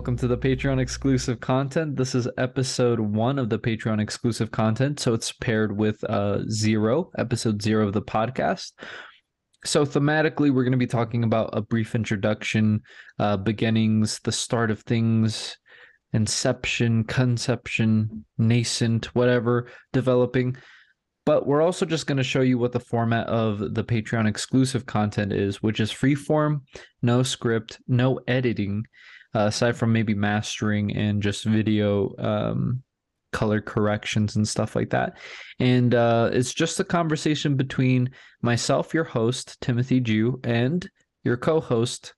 Welcome to the Patreon exclusive content. This is episode one of the Patreon exclusive content. So it's paired with uh, zero, episode zero of the podcast. So, thematically, we're going to be talking about a brief introduction, uh, beginnings, the start of things, inception, conception, nascent, whatever, developing. But we're also just going to show you what the format of the Patreon exclusive content is, which is free form, no script, no editing, uh, aside from maybe mastering and just video um, color corrections and stuff like that. And uh, it's just a conversation between myself, your host, Timothy Joo, and your co host,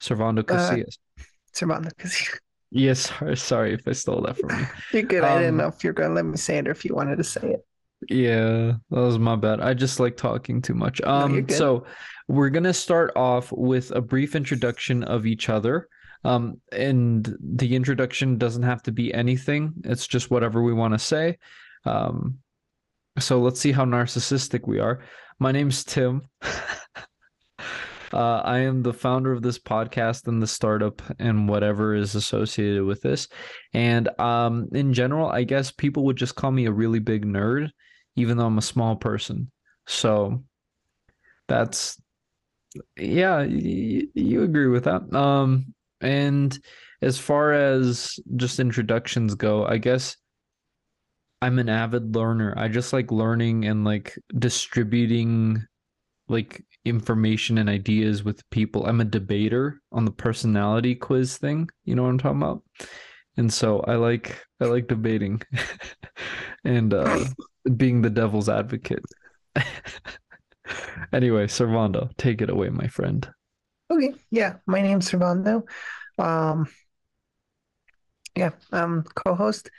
Servando Casillas. Uh, Servando Casillas. Yes, sorry if I stole that from you. you're good. Um, I didn't um, know if you're going to let me say it or if you wanted to say it. Yeah, that was my bad. I just like talking too much. Um, no, so we're gonna start off with a brief introduction of each other. Um, and the introduction doesn't have to be anything. It's just whatever we want to say. Um, so let's see how narcissistic we are. My name's Tim. Uh, I am the founder of this podcast and the startup and whatever is associated with this. And um, in general, I guess people would just call me a really big nerd, even though I'm a small person. So that's, yeah, y- you agree with that. Um, and as far as just introductions go, I guess I'm an avid learner. I just like learning and like distributing like information and ideas with people. I'm a debater on the personality quiz thing. You know what I'm talking about? And so I like I like debating and uh being the devil's advocate. anyway, Servando, take it away, my friend. Okay, yeah, my name's Servando. Um, yeah, I'm co-host.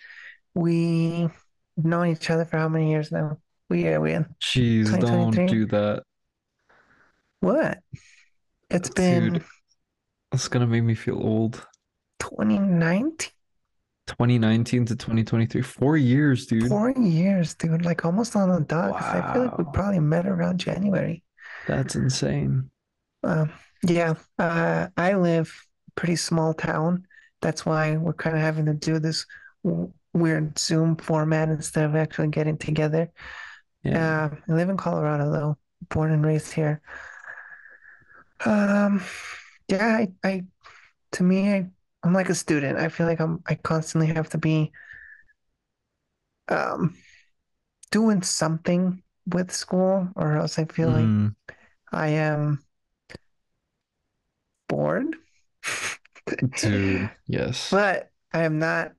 We known each other for how many years now? We are we in. Jeez, don't do that. What? It's been. It's gonna make me feel old. 2019. 2019 to 2023 four years dude four years dude like almost on the dot wow. i feel like we probably met around january that's insane um yeah uh i live pretty small town that's why we're kind of having to do this weird zoom format instead of actually getting together yeah uh, i live in colorado though born and raised here um, yeah, I, I to me, I, I'm like a student. I feel like I'm I constantly have to be um doing something with school, or else I feel mm. like I am bored. Dude, yes. But I am not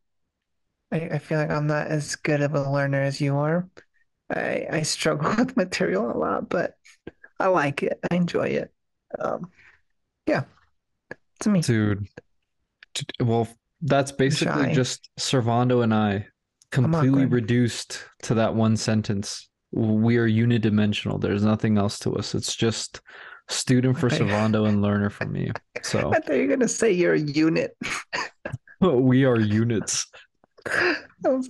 I, I feel like I'm not as good of a learner as you are. I I struggle with material a lot, but I like it. I enjoy it. Um, yeah, to me, dude. Well, that's basically just Servando and I completely reduced to that one sentence. We are unidimensional. There's nothing else to us. It's just student for Servando and learner for me. So I thought you were gonna say you're a unit. we are units. oh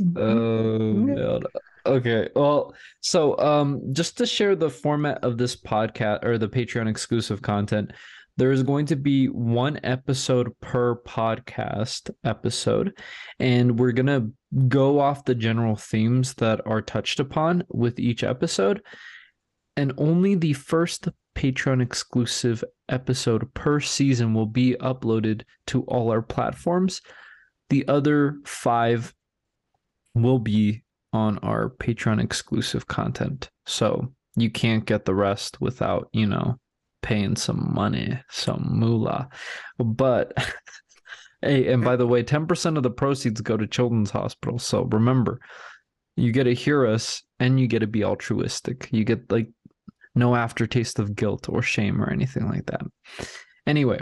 god. Okay. Well, so um just to share the format of this podcast or the Patreon exclusive content, there is going to be one episode per podcast episode and we're going to go off the general themes that are touched upon with each episode and only the first Patreon exclusive episode per season will be uploaded to all our platforms. The other 5 will be on our Patreon exclusive content. So you can't get the rest without, you know, paying some money, some moolah. But hey, and by the way, 10% of the proceeds go to children's Hospital. So remember, you get to hear us and you get to be altruistic. You get like no aftertaste of guilt or shame or anything like that. Anyway,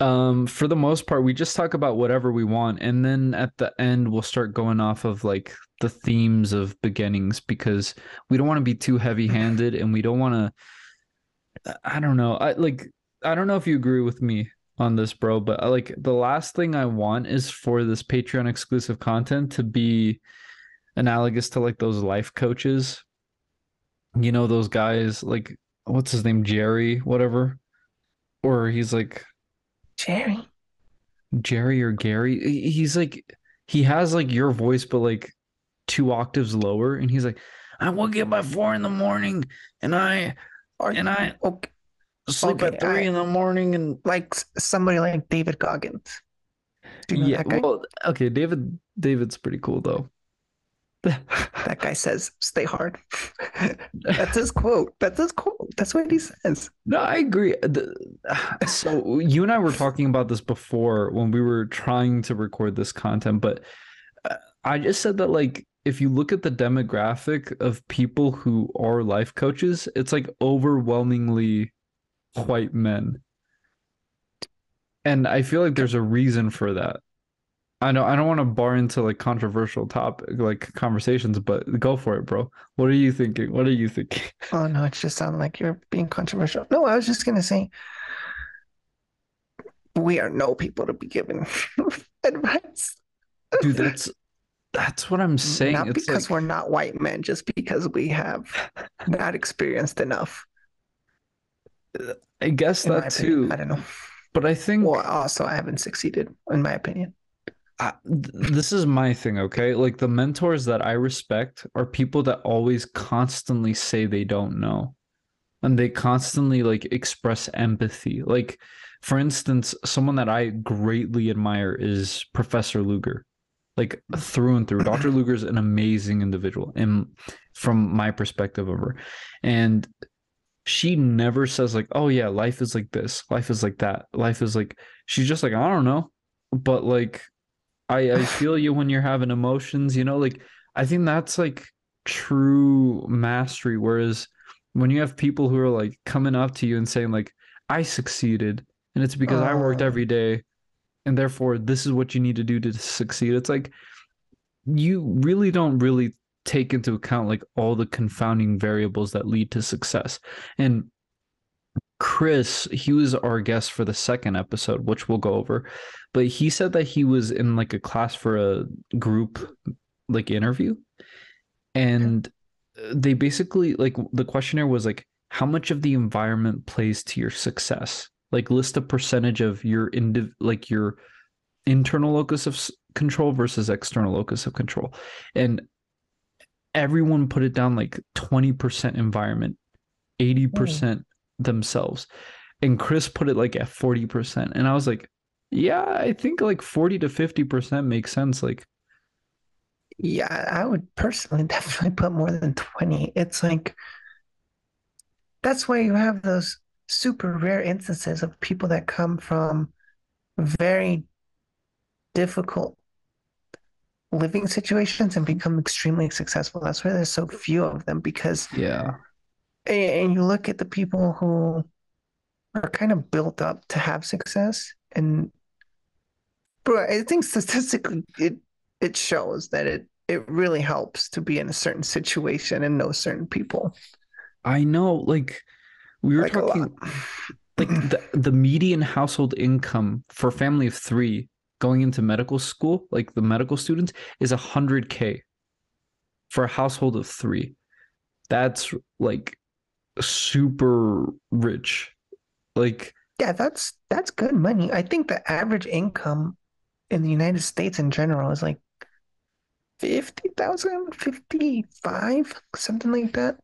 um for the most part we just talk about whatever we want and then at the end we'll start going off of like the themes of beginnings because we don't want to be too heavy-handed and we don't want to i don't know i like i don't know if you agree with me on this bro but uh, like the last thing i want is for this patreon exclusive content to be analogous to like those life coaches you know those guys like what's his name jerry whatever or he's like Jerry. Jerry or Gary. He's like he has like your voice, but like two octaves lower, and he's like, I woke up by four in the morning, and I and I okay, sleep okay, at three I, in the morning, and like somebody like David Goggins. You know yeah, well, okay, David David's pretty cool though. That guy says, "Stay hard." That's his quote. That's his quote. That's what he says. No, I agree. So you and I were talking about this before when we were trying to record this content, but uh, I just said that like if you look at the demographic of people who are life coaches, it's like overwhelmingly white men. And I feel like there's a reason for that. I know I don't want to bar into like controversial topic like conversations, but go for it, bro. What are you thinking? What are you thinking? Oh no, it just sounded like you're being controversial. No, I was just gonna say we are no people to be given advice. Dude, that's that's what I'm saying. Not it's because like... we're not white men, just because we have not experienced enough. I guess that too. I don't know. But I think well also I haven't succeeded, in my opinion. I, this is my thing, okay? Like the mentors that I respect are people that always constantly say they don't know. And they constantly like express empathy. Like for instance, someone that I greatly admire is Professor Luger. Like through and through. Dr. Luger is an amazing individual and from my perspective of her. And she never says like, "Oh yeah, life is like this. Life is like that. Life is like." She's just like, "I don't know." But like I I feel you when you're having emotions, you know, like I think that's like true mastery whereas when you have people who are like coming up to you and saying like I succeeded and it's because I worked oh. every day and therefore this is what you need to do to succeed. It's like you really don't really take into account like all the confounding variables that lead to success. And Chris, he was our guest for the second episode, which we'll go over, but he said that he was in like a class for a group like interview, and uh, they basically like the questionnaire was like, how much of the environment plays to your success? Like list a percentage of your indiv like your internal locus of control versus external locus of control, and everyone put it down like twenty percent environment, eighty hmm. percent themselves. And Chris put it like at 40%. And I was like, yeah, I think like 40 to 50% makes sense. Like, yeah, I would personally definitely put more than 20. It's like, that's why you have those super rare instances of people that come from very difficult living situations and become extremely successful. That's why there's so few of them because yeah, and you look at the people who are kind of built up to have success and but i think statistically it it shows that it it really helps to be in a certain situation and know certain people. I know like we were like talking like the, the median household income for a family of three going into medical school like the medical students is a 100k for a household of three. That's like super rich. Like yeah, that's that's good money. I think the average income in the United States in general is like 50,000, 55, something like that.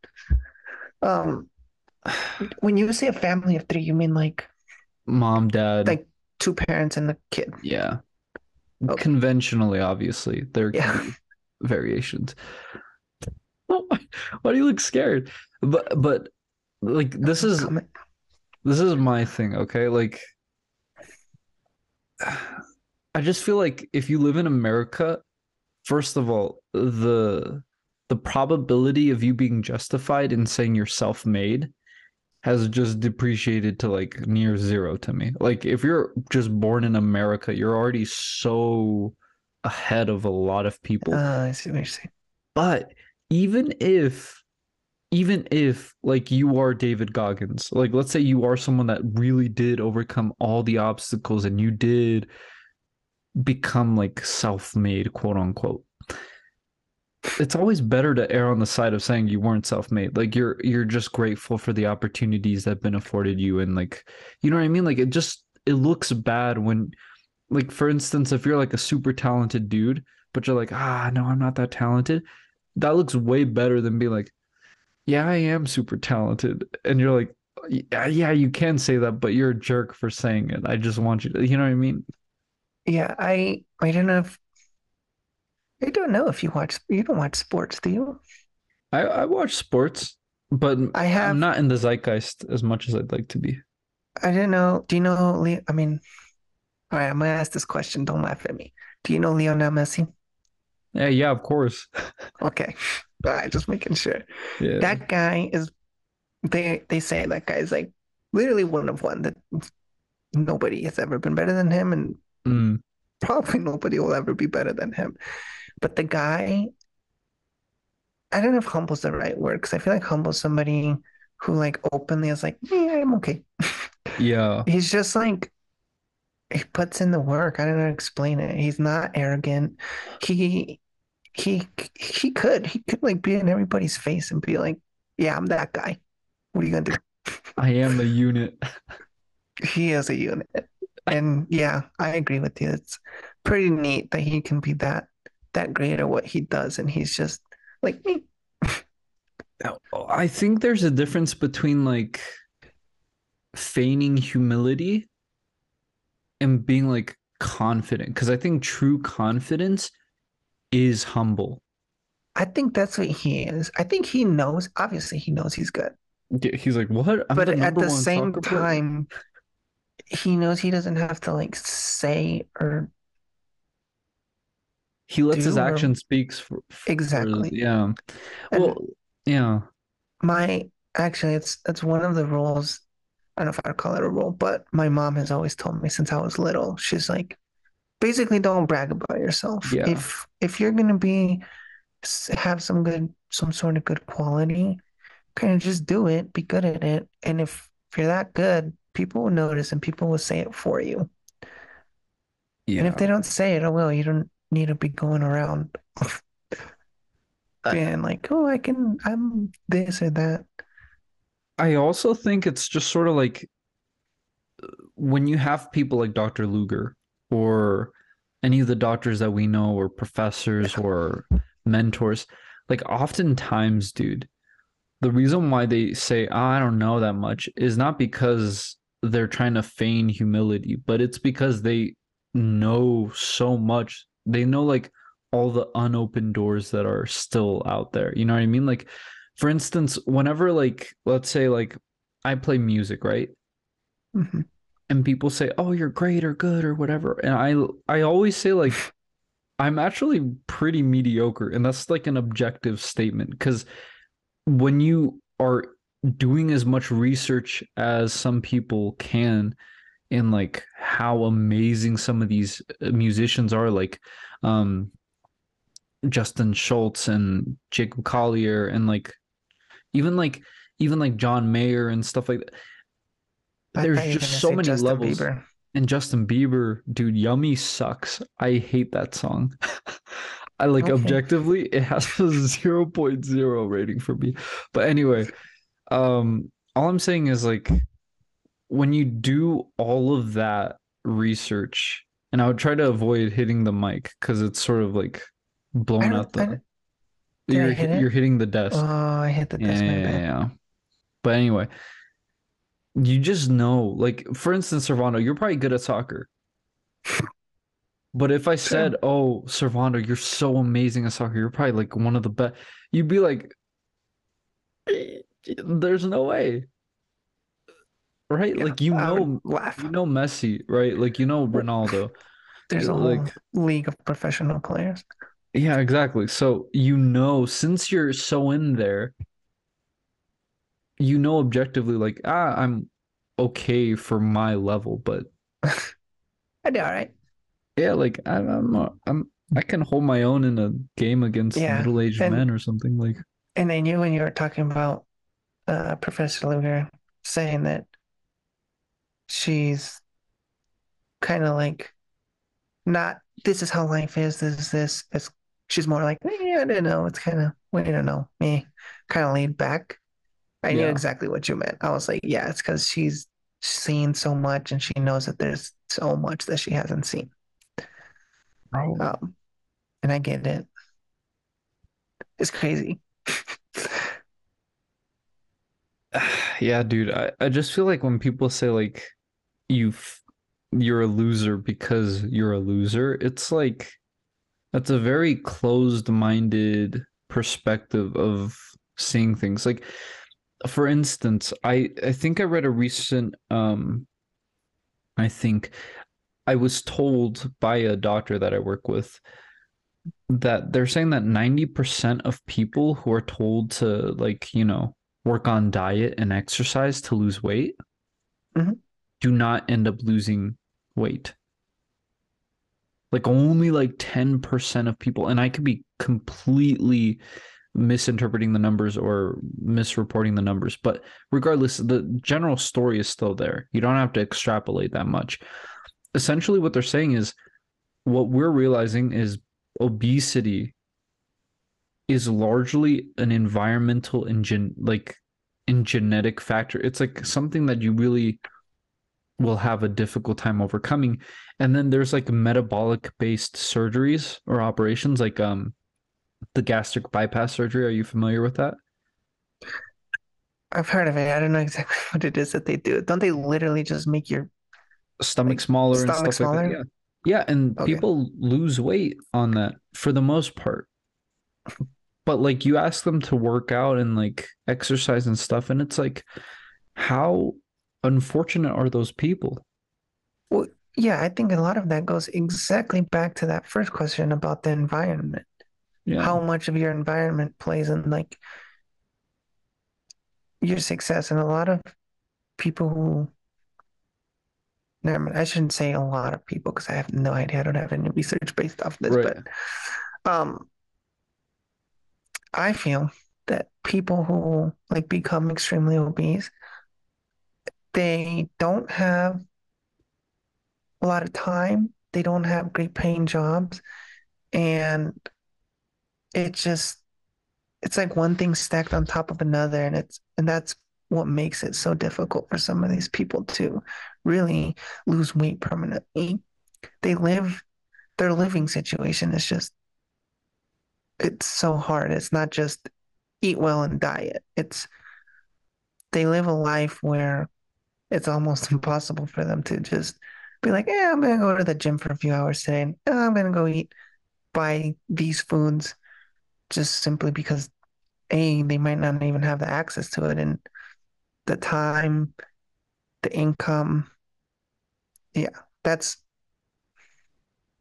Um when you say a family of 3, you mean like mom, dad, like two parents and the kid. Yeah. Okay. Conventionally, obviously, there yeah. can be variations. Why do you look scared? But but like this is this is my thing okay? Like i just feel like if you live in america first of all the the probability of you being justified in saying you're self-made has just depreciated to like near zero to me. Like if you're just born in america you're already so ahead of a lot of people. Uh, i see what you're saying. But even if even if like you are David Goggins, like let's say you are someone that really did overcome all the obstacles and you did become like self-made, quote unquote. It's always better to err on the side of saying you weren't self-made. Like you're you're just grateful for the opportunities that have been afforded you and like you know what I mean? Like it just it looks bad when like for instance, if you're like a super talented dude, but you're like, ah, no, I'm not that talented, that looks way better than being like, yeah, I am super talented. And you're like, yeah, uh, yeah, you can say that, but you're a jerk for saying it. I just want you to, you know what I mean? Yeah, I I don't know if I don't know if you watch you don't watch sports, do you? I, I watch sports, but I have I'm not in the zeitgeist as much as I'd like to be. I don't know. Do you know Leo? I mean, all right, I'm gonna ask this question. Don't laugh at me. Do you know Lionel Messi? Yeah, yeah, of course. Okay. Just making sure. Yeah. That guy is they they say that guy is like literally one of one that nobody has ever been better than him and Mm, probably nobody will ever be better than him. But the guy, I don't know if humble's the right word because I feel like humble's somebody who like openly is like, yeah, I'm okay. yeah. He's just like he puts in the work. I don't know how to explain it. He's not arrogant. He he he could he could like be in everybody's face and be like, yeah, I'm that guy. What are you gonna do? I am the unit. He is a unit. And yeah, I agree with you. It's pretty neat that he can be that that great at what he does and he's just like me. I think there's a difference between like feigning humility and being like confident because I think true confidence is humble. I think that's what he is. I think he knows, obviously he knows he's good. Yeah, He's like, what? I'm but the at the same soccer player?" time, he knows he doesn't have to like say or he lets his do or- action speaks for, for- Exactly. yeah. And- Well, yeah. my actually it's it's one of the rules. I don't know if I'd call it a rule, but my mom has always told me since I was little. She's like, basically, don't brag about yourself. Yeah. If if you're gonna be have some good some sort of good quality, kind of just do it, be good at it, and if if you're that good, people will notice and people will say it for you. Yeah. And if they don't say it, oh well, you don't need to be going around being like, oh, I can, I'm this or that. I also think it's just sort of like uh, when you have people like Dr. Luger or any of the doctors that we know or professors or mentors, like oftentimes, dude, the reason why they say, "Oh, I don't know that much is not because they're trying to feign humility, but it's because they know so much. They know like all the unopened doors that are still out there. You know what I mean? Like, for instance, whenever like let's say like I play music, right? Mhm. And people say, "Oh, you're great or good or whatever," and I I always say like I'm actually pretty mediocre, and that's like an objective statement because when you are doing as much research as some people can in like how amazing some of these uh, musicians are like um Justin Schultz and Jacob Collier and like even like even like John Mayer and stuff like that. I There's thought you were just so many Justin levels. Bieber. And Justin Bieber, dude, Yummy sucks. I hate that song. I like Okay. objectively, it has a 0.0 rating for me. But anyway, um, all I'm saying is like when you do all of that research, and I would try to avoid hitting the mic because it's sort of like I blowing out the you're hit you're hitting the desk. Oh, I hit the desk. my yeah, bad. yeah. But anyway, you just know, like for instance, Servando, you're probably good at soccer. But if I said, "Oh, Servando, you're so amazing at soccer. You're probably like one of the best," you'd be like, "Eh, "There's no way." Right? Yeah, Like you I know, you know Messi, right? Like you know Ronaldo. There's a like- whole league of professional players. Yeah, exactly. So you know, since you're so in there, you know objectively, like, ah, I'm okay for my level, but I do all right. yeah, like I'm, I'm, I'm, I can hold my own in a game against Yeah, middle-aged and- men or something. Like, And I knew when you were talking about uh, Professor Luger saying that she's kind of like not this is how life is, this is this. It's she's more like, eh, I don't know. It's kind of we don't know. Me kind of laid back. I knew exactly what you meant. I was like, yeah, it's because she's seen so much and she knows that there's so much that she hasn't seen. Bro. Um, and I get it. It's crazy. yeah, dude. I, I just feel like when people say like you you're a loser because you're a loser, it's like that's a very closed-minded perspective of seeing things. Like for instance, I I think I read a recent um I think I was told by a doctor that I work with that they're saying that 90% of people who are told to like, you know, work on diet and exercise to lose weight mm-hmm. do not end up losing weight. Like only like 10% of people, and I could be completely misinterpreting the numbers or misreporting the numbers, but regardless, the general story is still there. You don't have to extrapolate that much. Essentially, what they're saying is what we're realizing is obesity is largely an environmental and gen- like in genetic factor. It's like something that you really will have a difficult time overcoming. And then there's like metabolic based surgeries or operations like um the gastric bypass surgery. Are you familiar with that? I've heard of it. I don't know exactly what it is that they do. Don't they literally just make your stomach like, smaller stomach and stuff smaller? like that? Yeah. Yeah, and okay. people lose weight on that for the most part. But like you ask them to work out and like exercise and stuff, and it's like, how unfortunate are those people? Well, yeah, I think a lot of that goes exactly back to that first question about the environment. Yeah. How much of your environment plays in like your success, and a lot of people who never I shouldn't say a lot of people because I have no idea. I don't have any research based off this, right. but um, I feel that people who like become extremely obese, they don't have a lot of time. They don't have great paying jobs, and it just it's like one thing stacked on top of another, and it's and that's what makes it so difficult for some of these people to really lose weight permanently. They live their living situation is just it's so hard. It's not just eat well and diet. It's they live a life where it's almost impossible for them to just be like, yeah, I'm gonna go to the gym for a few hours today and oh, I'm gonna go eat buy these foods just simply because A, they might not even have the access to it and the time, the income. Yeah, that's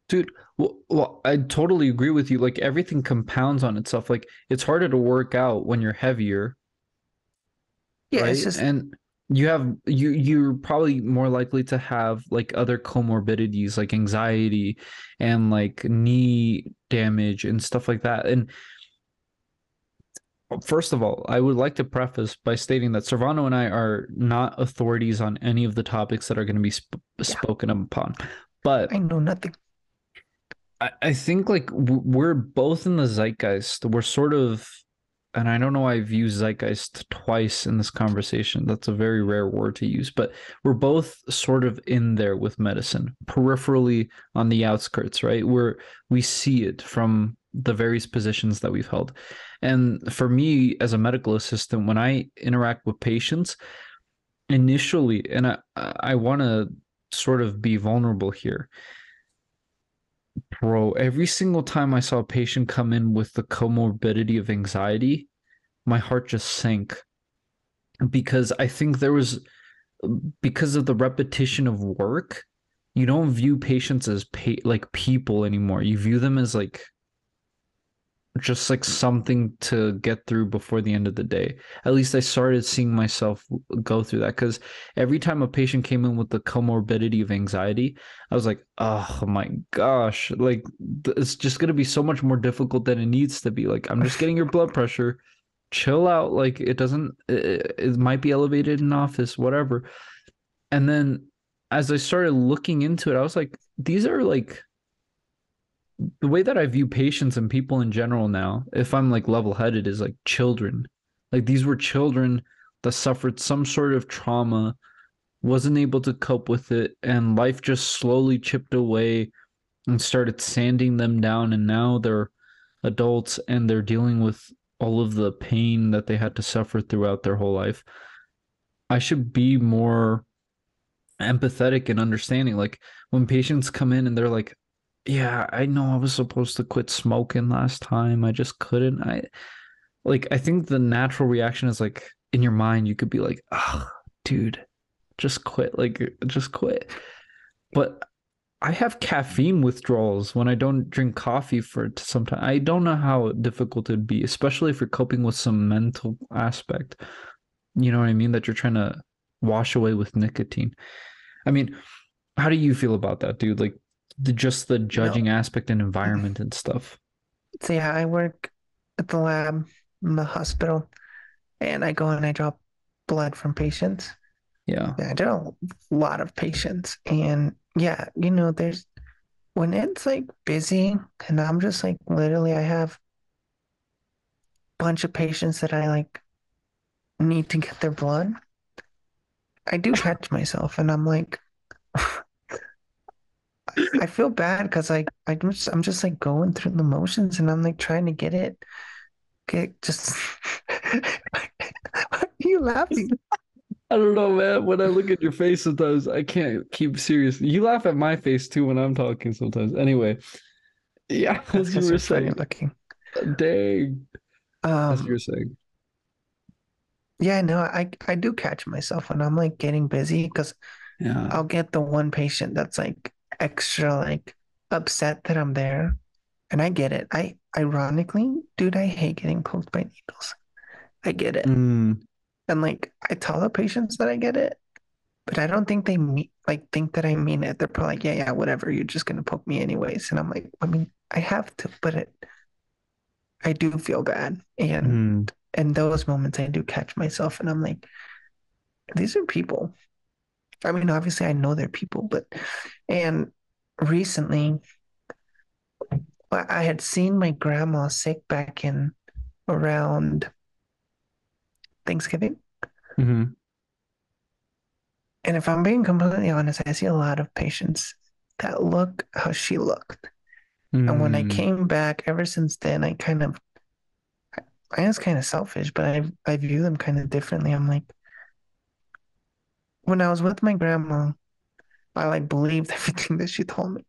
dude well, well, i totally agree with you like everything compounds on itself like it's harder to work out when you're heavier yeah right? it's just and you have you you're probably more likely to have like other comorbidities like anxiety and like knee damage and stuff like that and first of all, I would like to preface by stating that Servando and I are not authorities on any of the topics that are going to be sp- spoken upon. But I know nothing. I, I think like we're both in the zeitgeist. We're sort of, and I don't know why I've used zeitgeist twice in this conversation. That's a very rare word to use, but we're both sort of in there with medicine, peripherally on the outskirts, right? Where we see it from the various positions that we've held. And for me as a medical assistant, when I interact with patients, initially, and I, I want to sort of be vulnerable here. Bro, every single time I saw a patient come in with the comorbidity of anxiety, my heart just sank because I think there was because of the repetition of work, you don't view patients as pa- like people anymore. You view them as like just like something to get through before the end of the day. At least I started seeing myself go through that because every time a patient came in with the comorbidity of anxiety, I was like, oh my gosh, like it's just going to be so much more difficult than it needs to be. Like, I'm just getting your blood pressure, chill out. Like, it doesn't, it, it might be elevated in office, whatever. And then as I started looking into it, I was like, these are like, the way that I view patients and people in general now, if I'm like level headed, is like children. Like these were children that suffered some sort of trauma, wasn't able to cope with it, and life just slowly chipped away and started sanding them down and now they're adults and they're dealing with all of the pain that they had to suffer throughout their whole life i should be more empathetic and understanding like when patients come in and they're like yeah i know i was supposed to quit smoking last time i just couldn't i like i think the natural reaction is like in your mind you could be like dude just quit like just quit. But i have caffeine withdrawals when i don't drink coffee for some time i don't know how difficult it'd be especially if you're coping with some mental aspect. You know what i mean? That you're trying to wash away with nicotine. I mean how do you feel about that dude? Like the just the judging no. aspect and environment and stuff so yeah i work at the lab in the hospital and i go and i draw blood from patients yeah. yeah there are a lot of patients and yeah you know there's when it's like busy and i'm just like literally i have a bunch of patients that i like need to get their blood i do catch myself and i'm like I feel bad because like I just I'm just like going through the motions and I'm like trying to get it get just are you laughing? I don't know, man. When I look at your face sometimes, I can't keep serious. You laugh at my face too when I'm talking sometimes. Anyway, yeah, as you were saying. Looking. Dang. Um, as you were saying. Yeah, no, I I do catch myself when I'm like getting busy because yeah. I'll get the one patient that's like extra like upset that I'm there. And I get it. I ironically, dude, I hate getting poked by needles. I get it. Mm. And like I tell the patients that I get it, but I don't think they mean like think that I mean it. They're probably like, yeah, yeah, whatever. You're just gonna poke me anyways. And I'm like, I mean, I have to, but it I do feel bad. And mm. in those moments I do catch myself and I'm like, these are people. I mean, obviously I know they're people, but and recently I had seen my grandma sick back in around Thanksgiving. Mm-hmm. And if I'm being completely honest, I see a lot of patients that look how she looked. Mm. And when I mm. came back, ever since then, I kind of, I was kind of selfish, but I I view them kind of differently. I'm like, when I was with my grandma, I like believed everything that she told me.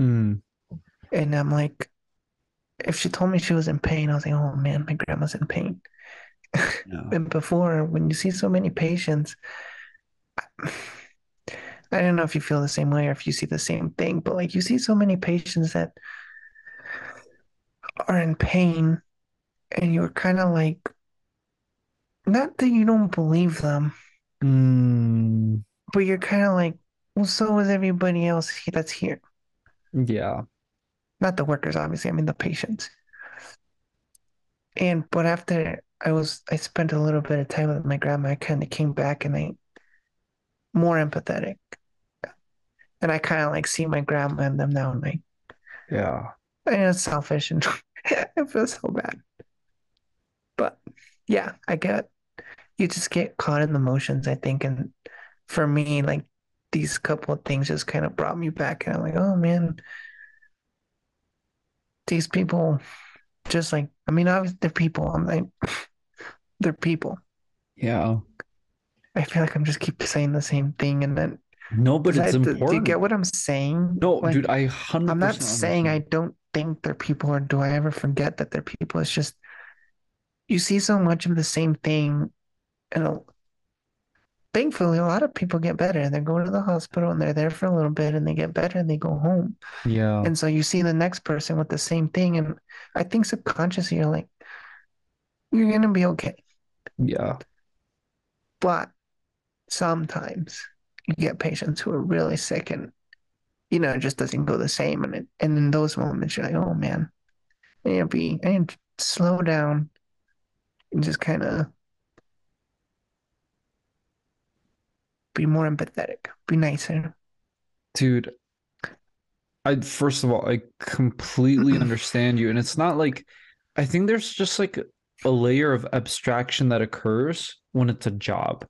Mm. And I'm like, if she told me she was in pain, I was like, oh man, my grandma's in pain. No. and before, when you see so many patients, I don't know if you feel the same way or if you see the same thing, but like you see so many patients that are in pain and you're kind of like, not that you don't believe them, mm. but you're kind of like, well, so is everybody else that's here. Yeah. Not the workers, obviously. I mean, the patients. And, but after I was I spent a little bit of time with my grandma. I kind of came back and I more empathetic, and I kind of like see my grandma and them now, and I yeah, I know it's selfish and I feel so bad, but yeah, I get you just get caught in the motions. I think, and for me, like these couple of things just kind of brought me back, and I'm like, oh man, these people just like I mean, obviously they're people. I'm like, they're people. Yeah. I feel like I'm just keep saying the same thing and then no, but it's important. Do you get what I'm saying? No, like, dude, I hundred. I'm not saying I don't think they're people, or do I ever forget that they're people? It's just you see so much of the same thing, and thankfully, a lot of people get better. They go to the hospital and they're there for a little bit, and they get better, and they go home. Yeah. And so you see the next person with the same thing, and I think subconsciously you're like, you're gonna be okay. Yeah. But sometimes you get patients who are really sick and you know, it just doesn't go the same. And it, and in those moments you're like, oh man, I need to be I need to slow down and just kind of be more empathetic, be nicer. Dude, I first of all, I completely understand you. And it's not like I think there's just like a layer of abstraction that occurs when it's a job.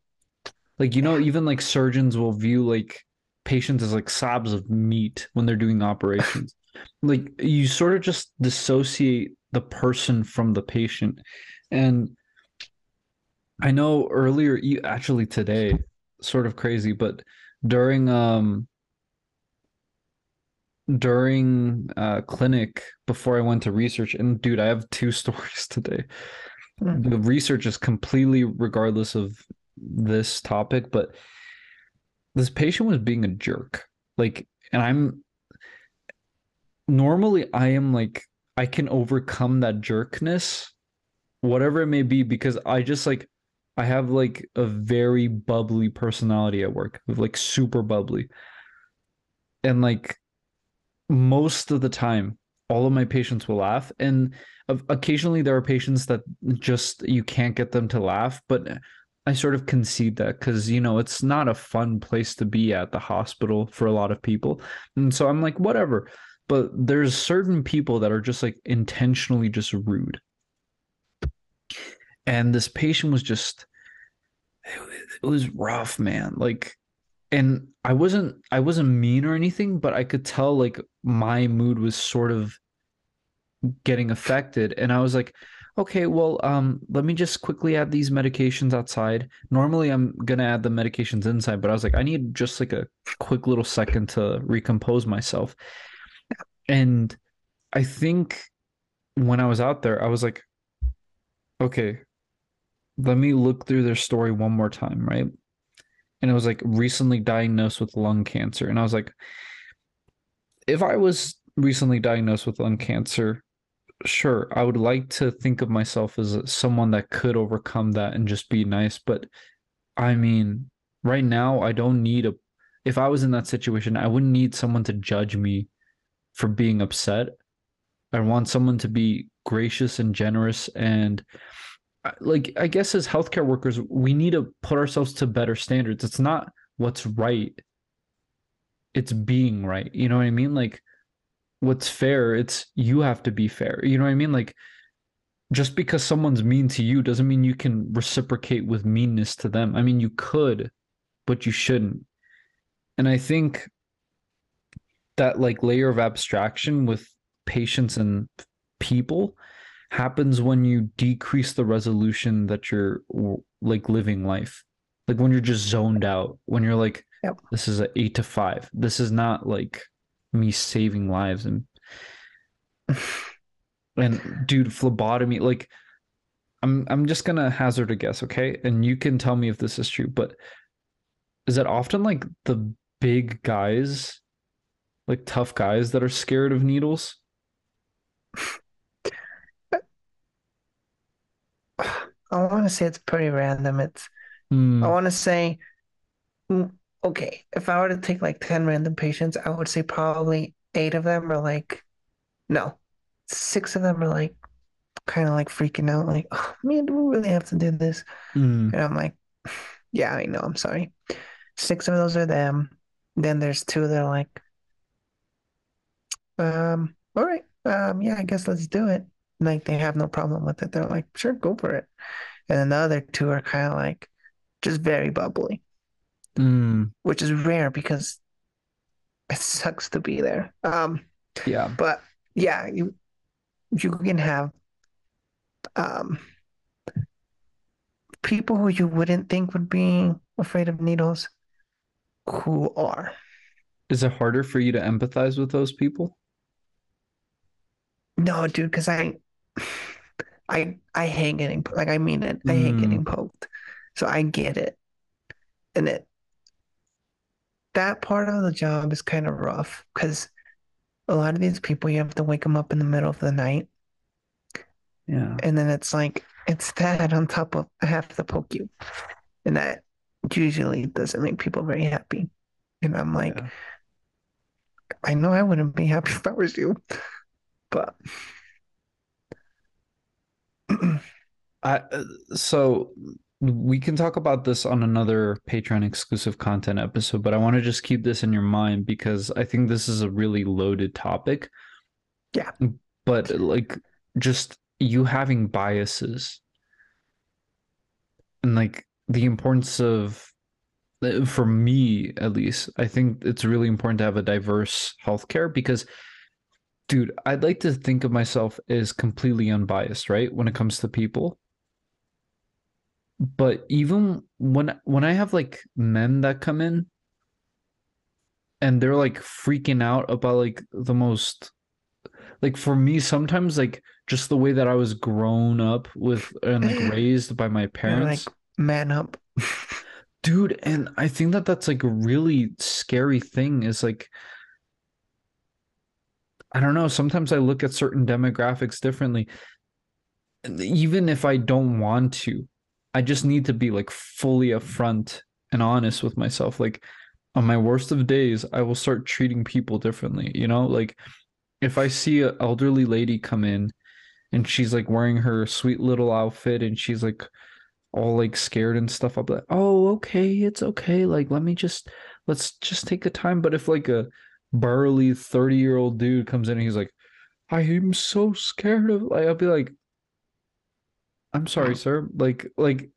Like, you know, even like surgeons will view like patients as like slabs of meat when they're doing operations. like you sort of just dissociate the person from the patient. And I know earlier you actually today, sort of crazy, but during um during uh clinic before I went to research and dude, I have two stories today. Mm. The research is completely regardless of this topic, but this patient was being a jerk. Like, and I'm normally I am like I can overcome that jerkness, whatever it may be, because I just like I have like a very bubbly personality at work, like super bubbly. And like most of the time, all of my patients will laugh. And occasionally there are patients that just you can't get them to laugh, but I sort of concede that because you know it's not a fun place to be at the hospital for a lot of people, and so I'm like whatever. But there's certain people that are just like intentionally just rude, and this patient was just it was rough, man. Like, and I wasn't I wasn't mean or anything, but I could tell like my mood was sort of getting affected, and I was like okay, well, um, let me just quickly add these medications outside. Normally, I'm gonna add the medications inside, but I was like, I need just like a quick little second to recompose myself. And I think when I was out there, I was like, okay, let me look through their story one more time, right? And it was like recently diagnosed with lung cancer. And I was like, if I was recently diagnosed with lung cancer, sure, I would like to think of myself as someone that could overcome that and just be nice. But I mean, right now, I don't need a. If I was in that situation, I wouldn't need someone to judge me for being upset. I want someone to be gracious and generous and like I guess as healthcare workers, we need to put ourselves to better standards. It's not what's right. It's being right. You know what I mean? Like what's fair it's you have to be fair you know what i mean like just because someone's mean to you doesn't mean you can reciprocate with meanness to them i mean you could but you shouldn't and i think that like layer of abstraction with patients and people happens when you decrease the resolution that you're like living life. Like when you're just zoned out when you're like yep. this is an 8 to 5 this is not like me saving lives and and dude phlebotomy like i'm i'm just gonna hazard a guess okay? And you can tell me if this is true but is it often like the big guys like tough guys that are scared of needles i want to say it's pretty random it's mm. i want to say okay, if I were to take like 10 random patients, I would say probably eight of them are like, no, six of them are like, kind of like freaking out, like, oh man, do we really have to do this? Mm. And I'm like, yeah, I know, I'm sorry. Six of those are them. Then there's two that are like, um, all right, um, yeah, I guess let's do it. Like they have no problem with it. They're like, sure, go for it. And then the other two are kind of like just very bubbly mm. which is rare because it sucks to be there. Um, yeah, but yeah, you you can have um, people who you wouldn't think would be afraid of needles who are. Is it harder for you to empathize with those people? No, dude, because I, I, I hate getting like I mean it. I hate mm. getting poked, so I get it, and it that part of the job is kind of rough because a lot of these people you have to wake them up in the middle of the night. Yeah. And then it's like it's that on top of I have to poke you. And that usually doesn't make people very happy. And I'm like, yeah. I know I wouldn't be happy if I was you. But I uh, so we can talk about this on another Patreon exclusive content episode, but I want to just keep this in your mind because I think this is a really loaded topic. Yeah. But like just you having biases and like the importance of uh, for me at least, I think it's really important to have a diverse healthcare because dude, I'd like to think of myself as completely unbiased, right? When it comes to people. But even when when I have like men that come in and they're like freaking out about like the most like for me sometimes like just the way that I was grown up with and like raised by my parents like man up dude and I think that that's like a really scary thing is like I don't know sometimes I look at certain demographics differently even if I don't want to I just need to be like fully upfront and honest with myself like on my worst of days I will start treating people differently you know like if I see an elderly lady come in and she's like wearing her sweet little outfit and she's like all like scared and stuff, I'll be like, oh, okay, it's okay. Like, let me just let's just take the time. But if like a burly 30 year old dude comes in and he's like, I am so scared of like I'll be like, I'm sorry, sir. Like, like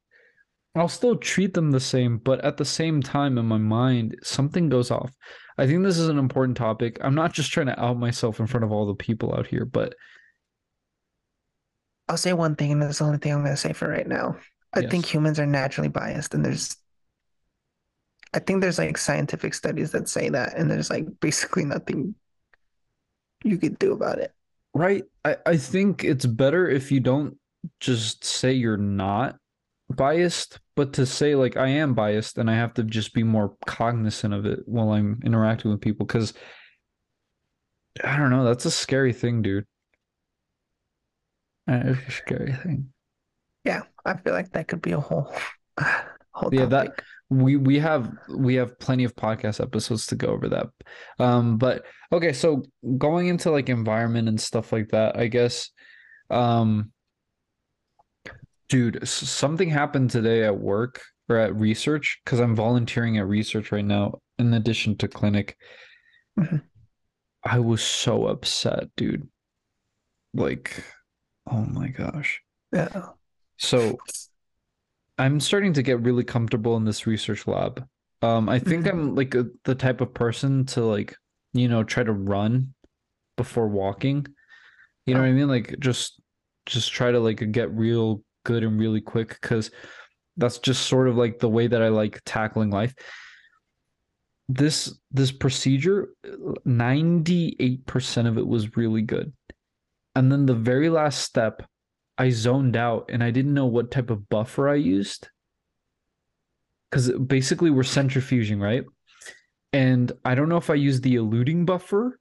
I'll still treat them the same, but at the same time, in my mind, something goes off. I think this is an important topic. I'm not just trying to out myself in front of all the people out here, but I'll say one thing, and that's the only thing I'm going to say for right now. I yes. think humans are naturally biased, and there's, I think there's like scientific studies that say that, and there's like basically nothing you could do about it. Right. I, I think it's better if you don't just say you're not biased, but to say like I am biased and I have to just be more cognizant of it while I'm interacting with people because I don't know, that's a scary thing, dude. It's a scary thing. Yeah, I feel like that could be a whole whole yeah topic. that we we have we have plenty of podcast episodes to go over that um but okay so going into like environment and stuff like that i guess um Dude, something happened today at work or at research because I'm volunteering at research right now in addition to clinic. Mm-hmm. I was so upset, dude. Like, oh my gosh. Yeah. So I'm starting to get really comfortable in this research lab. Um, I think mm-hmm. I'm like a, the type of person to like, you know, try to run before walking. You know oh. what I mean? Like just just try to like get real good and really quick because that's just sort of like the way that I like tackling life. This this procedure, 98% of it was really good. And then the very last step, I zoned out and I didn't know what type of buffer I used. Because basically we're centrifuging, right? And I don't know if I used the eluting buffer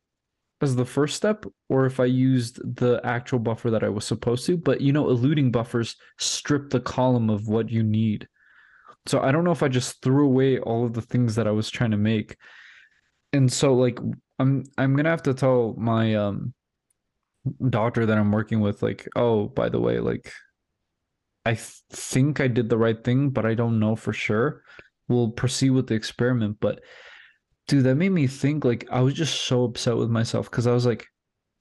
as the first step or if I used the actual buffer that I was supposed to. But you know, eluting buffers strip the column of what you need. So I don't know if I just threw away all of the things that I was trying to make. And so like I'm I'm gonna have to tell my um doctor that I'm working with, like, oh, by the way, like I th- think I did the right thing, but I don't know for sure. We'll proceed with the experiment, but dude, that made me think like I was just so upset with myself because I was like,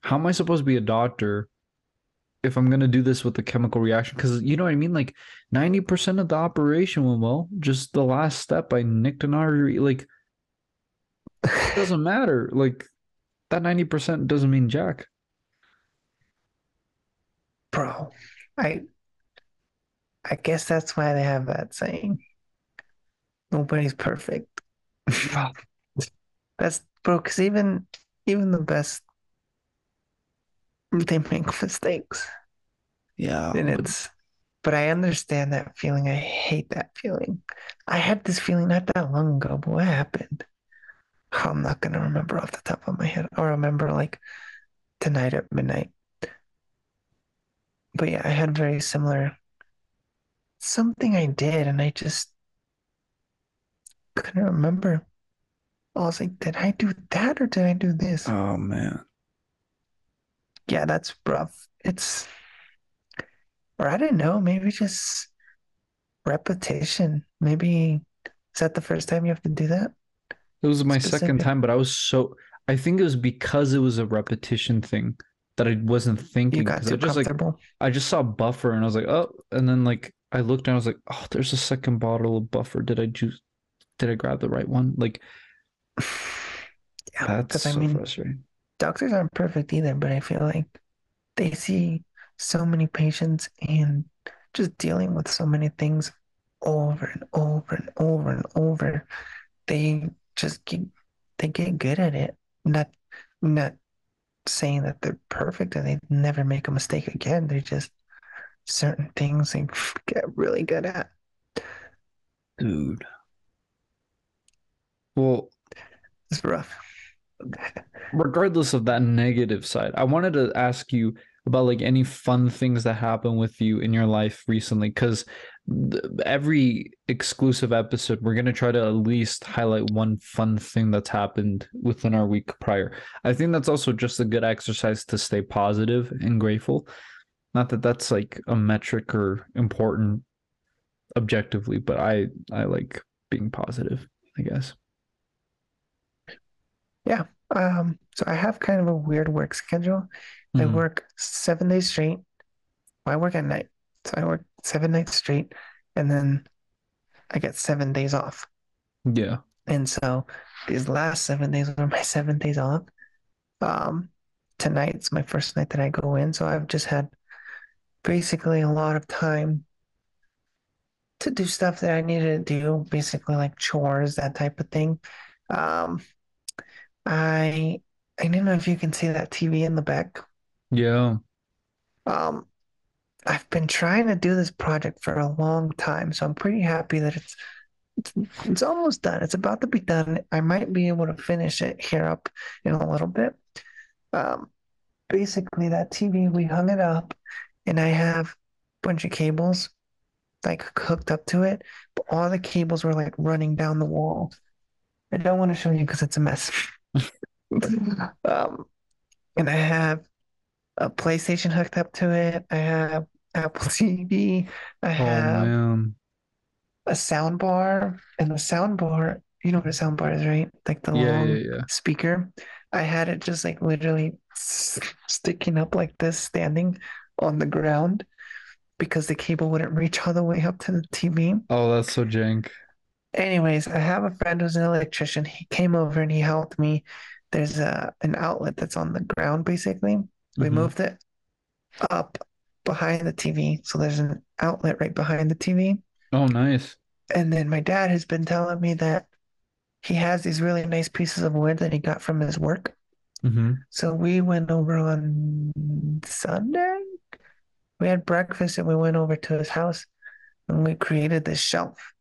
how am I supposed to be a doctor if I'm gonna do this with the chemical reaction? Because you know what I mean? Like 90% of the operation went well. Just the last step, I nicked an artery. Like it doesn't matter. Like that 90% doesn't mean jack. Bro, I I guess that's why they have that saying. Nobody's perfect. That's bro, because even even the best they make mistakes. Yeah. And it's but I understand that feeling. I hate that feeling. I had this feeling not that long ago, but what happened? I'm not gonna remember off the top of my head. I remember like tonight at midnight. But yeah, I had very similar something I did and I just couldn't remember. I was like, did I do that or did I do this? Oh man. Yeah, that's rough. It's or I don't know, maybe just repetition. Maybe is that the first time you have to do that? It was my Specific. second time, but I was so I think it was because it was a repetition thing that I wasn't thinking. Too I just like I just saw buffer and I was like, oh, and then like I looked and I was like, oh, there's a second bottle of buffer. Did I just did I grab the right one? Like Yeah, that's because I so mean, frustrating. doctors aren't perfect either, but I feel like they see so many patients and just dealing with so many things over and over and over and over. They just get they get good at it. Not not saying that they're perfect and they never make a mistake again. They're just certain things they get really good at. Dude. Well, It's rough. regardless of that negative side, I wanted to ask you about like any fun things that happen with you in your life recently because every exclusive episode we're going to try to at least highlight one fun thing that's happened within our week prior i think that's also just a good exercise to stay positive and grateful not that that's like a metric or important objectively but i i like being positive i guess Yeah. Um, so I have kind of a weird work schedule. I Mhm. work seven days straight. I work at night. So I work seven nights straight and then I get seven days off. yeah And so these last seven days are my seven days off. Um, tonight's my first night that I go in, so I've just had basically a lot of time to do stuff that I needed to do, basically like chores, that type of thing. Um, I I don't know if you can see that TV in the back. yeah Um, I've been trying to do this project for a long time, so I'm pretty happy that it's it's, it's almost done. It's about to be done. I might be able to finish it here up in a little bit. Um, basically that TV, we hung it up, and I have a bunch of cables like hooked up to it, but all the cables were like running down the wall. I don't want to show you because it's a mess. Um, and I have a PlayStation hooked up to it. I have Apple TV. I oh have man a sound bar, and the sound bar, you know what a sound bar is, right? Like the yeah long yeah yeah speaker. I had it just like literally sticking up like this, standing on the ground because the cable wouldn't reach all the way up to the TV. oh that's so jank Anyways, I have a friend who's an electrician. He came over and he helped me. There's a an outlet that's on the ground basically. We Mhm. moved it up behind the TV. So there's an outlet right behind the TV. oh nice And then my dad has been telling me that he has these really nice pieces of wood that he got from his work. hmm So we went over on Sunday. We had breakfast and we went over to his house and we created this shelf.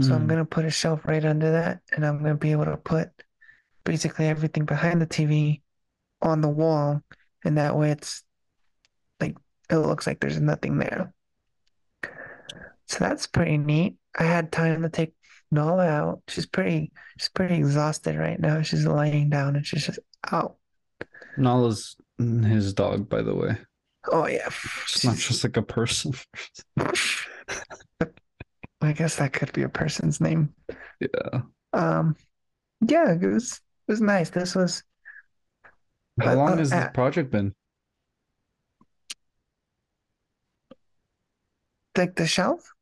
So I'm Mm. gonna put a shelf right under that, and I'm gonna be able to put basically everything behind the TV on the wall, and that way it's it looks like there's nothing there. So that's pretty neat. I had time to take Nala out. She's pretty she's pretty exhausted right now. She's laying down and she's just out. Nala's his dog, by the way. Oh yeah. It's not just like a person. I guess that could be a person's name. Yeah. Um yeah, it was it was nice. This was How long uh, has this uh, project been? Like the shelf.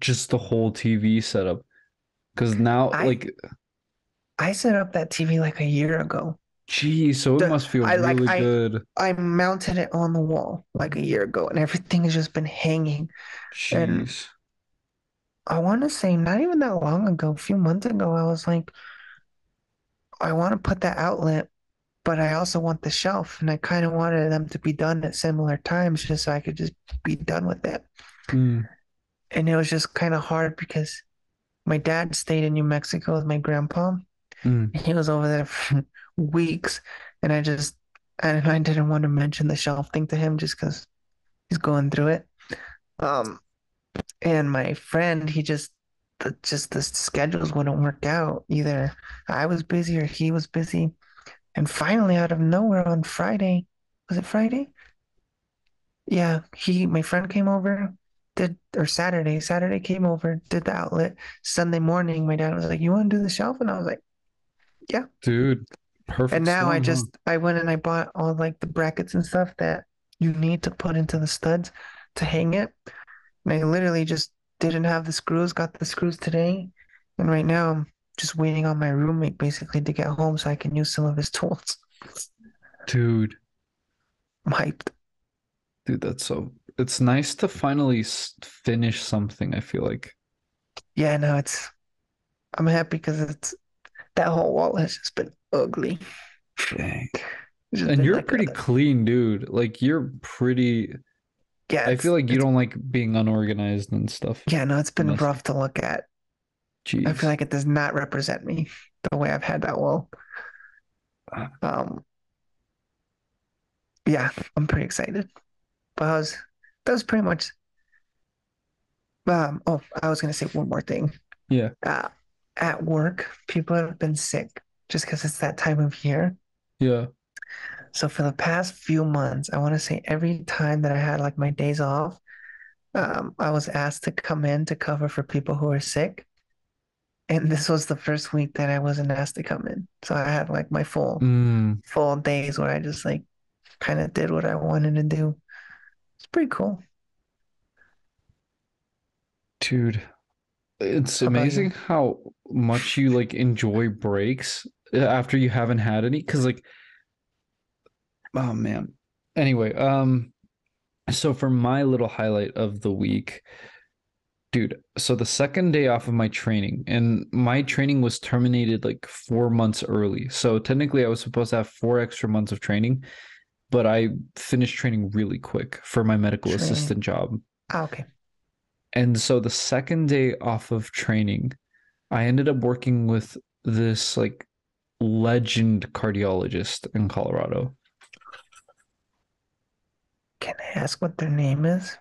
Just the whole TV setup. Because now, I- like, I set up that TV like a year ago. geez, so it The- must feel I really I- good. I mounted it on the wall like a year ago, and everything has just been hanging. and- I want to say not even that long ago, a few months ago, I was like, I want to put that outlet, but I also want the shelf, and I kind of wanted them to be done at similar times just so I could just be done with it. Mm. And it was just kind of hard because my dad stayed in New Mexico with my grandpa. Mm. He was over there for weeks, and I just and I didn't want to mention the shelf thing to him just because he's going through it. Um, and my friend, he just the just the schedules wouldn't work out. Either I was busy or he was busy. And finally, out of nowhere on Friday, was it Friday? Yeah, he my friend came over, did or Saturday. Saturday came over, did the outlet. Sunday morning, my dad was like, "You want to do the shelf?" And I was like. Yeah. Dude, perfect. And now I huh? just I went and I bought all like the brackets and stuff that you need to put into the studs to hang it. And I literally just didn't have the screws, got the screws today, And right now just waiting on my roommate basically to get home so I can use some of his tools. Dude, I'm hyped. dude, that's so. It's nice to finally finish something. I feel like. Yeah, no, it's I'm happy because it's that whole wall has just been ugly. Dang. And you're like pretty a- clean, dude. Like you're pretty. yeah, I feel like you don't like being unorganized and stuff. Yeah, no, it's been rough to look at. Jeez. I feel like it does not represent me the way I've had that. Ah. Um, yeah, I'm pretty excited. But I was, that was pretty much. Um, oh, I was gonna say one more thing. Yeah. Uh, at work, people have been sick just because it's that time of year. Yeah. So for the past few months, I want to say every time that I had like my days off, um, I was asked to come in to cover for people who are sick. And this was the first week that I wasn't asked to come in. So I had like my full Mm, full days where I just like kind of did what I wanted to do. It's pretty cool. dude. It's How amazing how much you like enjoy breaks uh, after you haven't had any. Cause like, oh man. Anyway, um, so for my little highlight of the week, dude, so the second day off of my training, and my training was terminated like four months early. So technically, I was supposed to have four extra months of training, but I finished training really quick for my medical Training. assistant job. Ah, okay. And so the second day off of training, I ended up working with this like legend cardiologist in Colorado. Can I ask what their name is?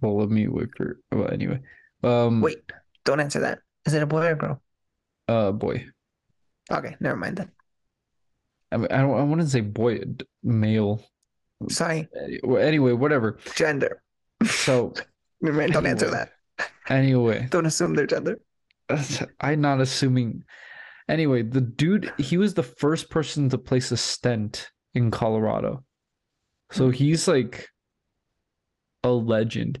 Well, let me wait for well anyway. Um Wait, don't answer that. Is it a boy or a girl? uh boy. Okay, never mind then. I mean, I don't I want to say boy male. Sorry, Anyway, whatever. gender. So Never mind, don't answer that. anyway, Don't assume their gender. I'm not assuming. Anyway, the dude, he was the first person to place a stent in Colorado. So Hmm. he's like a legend.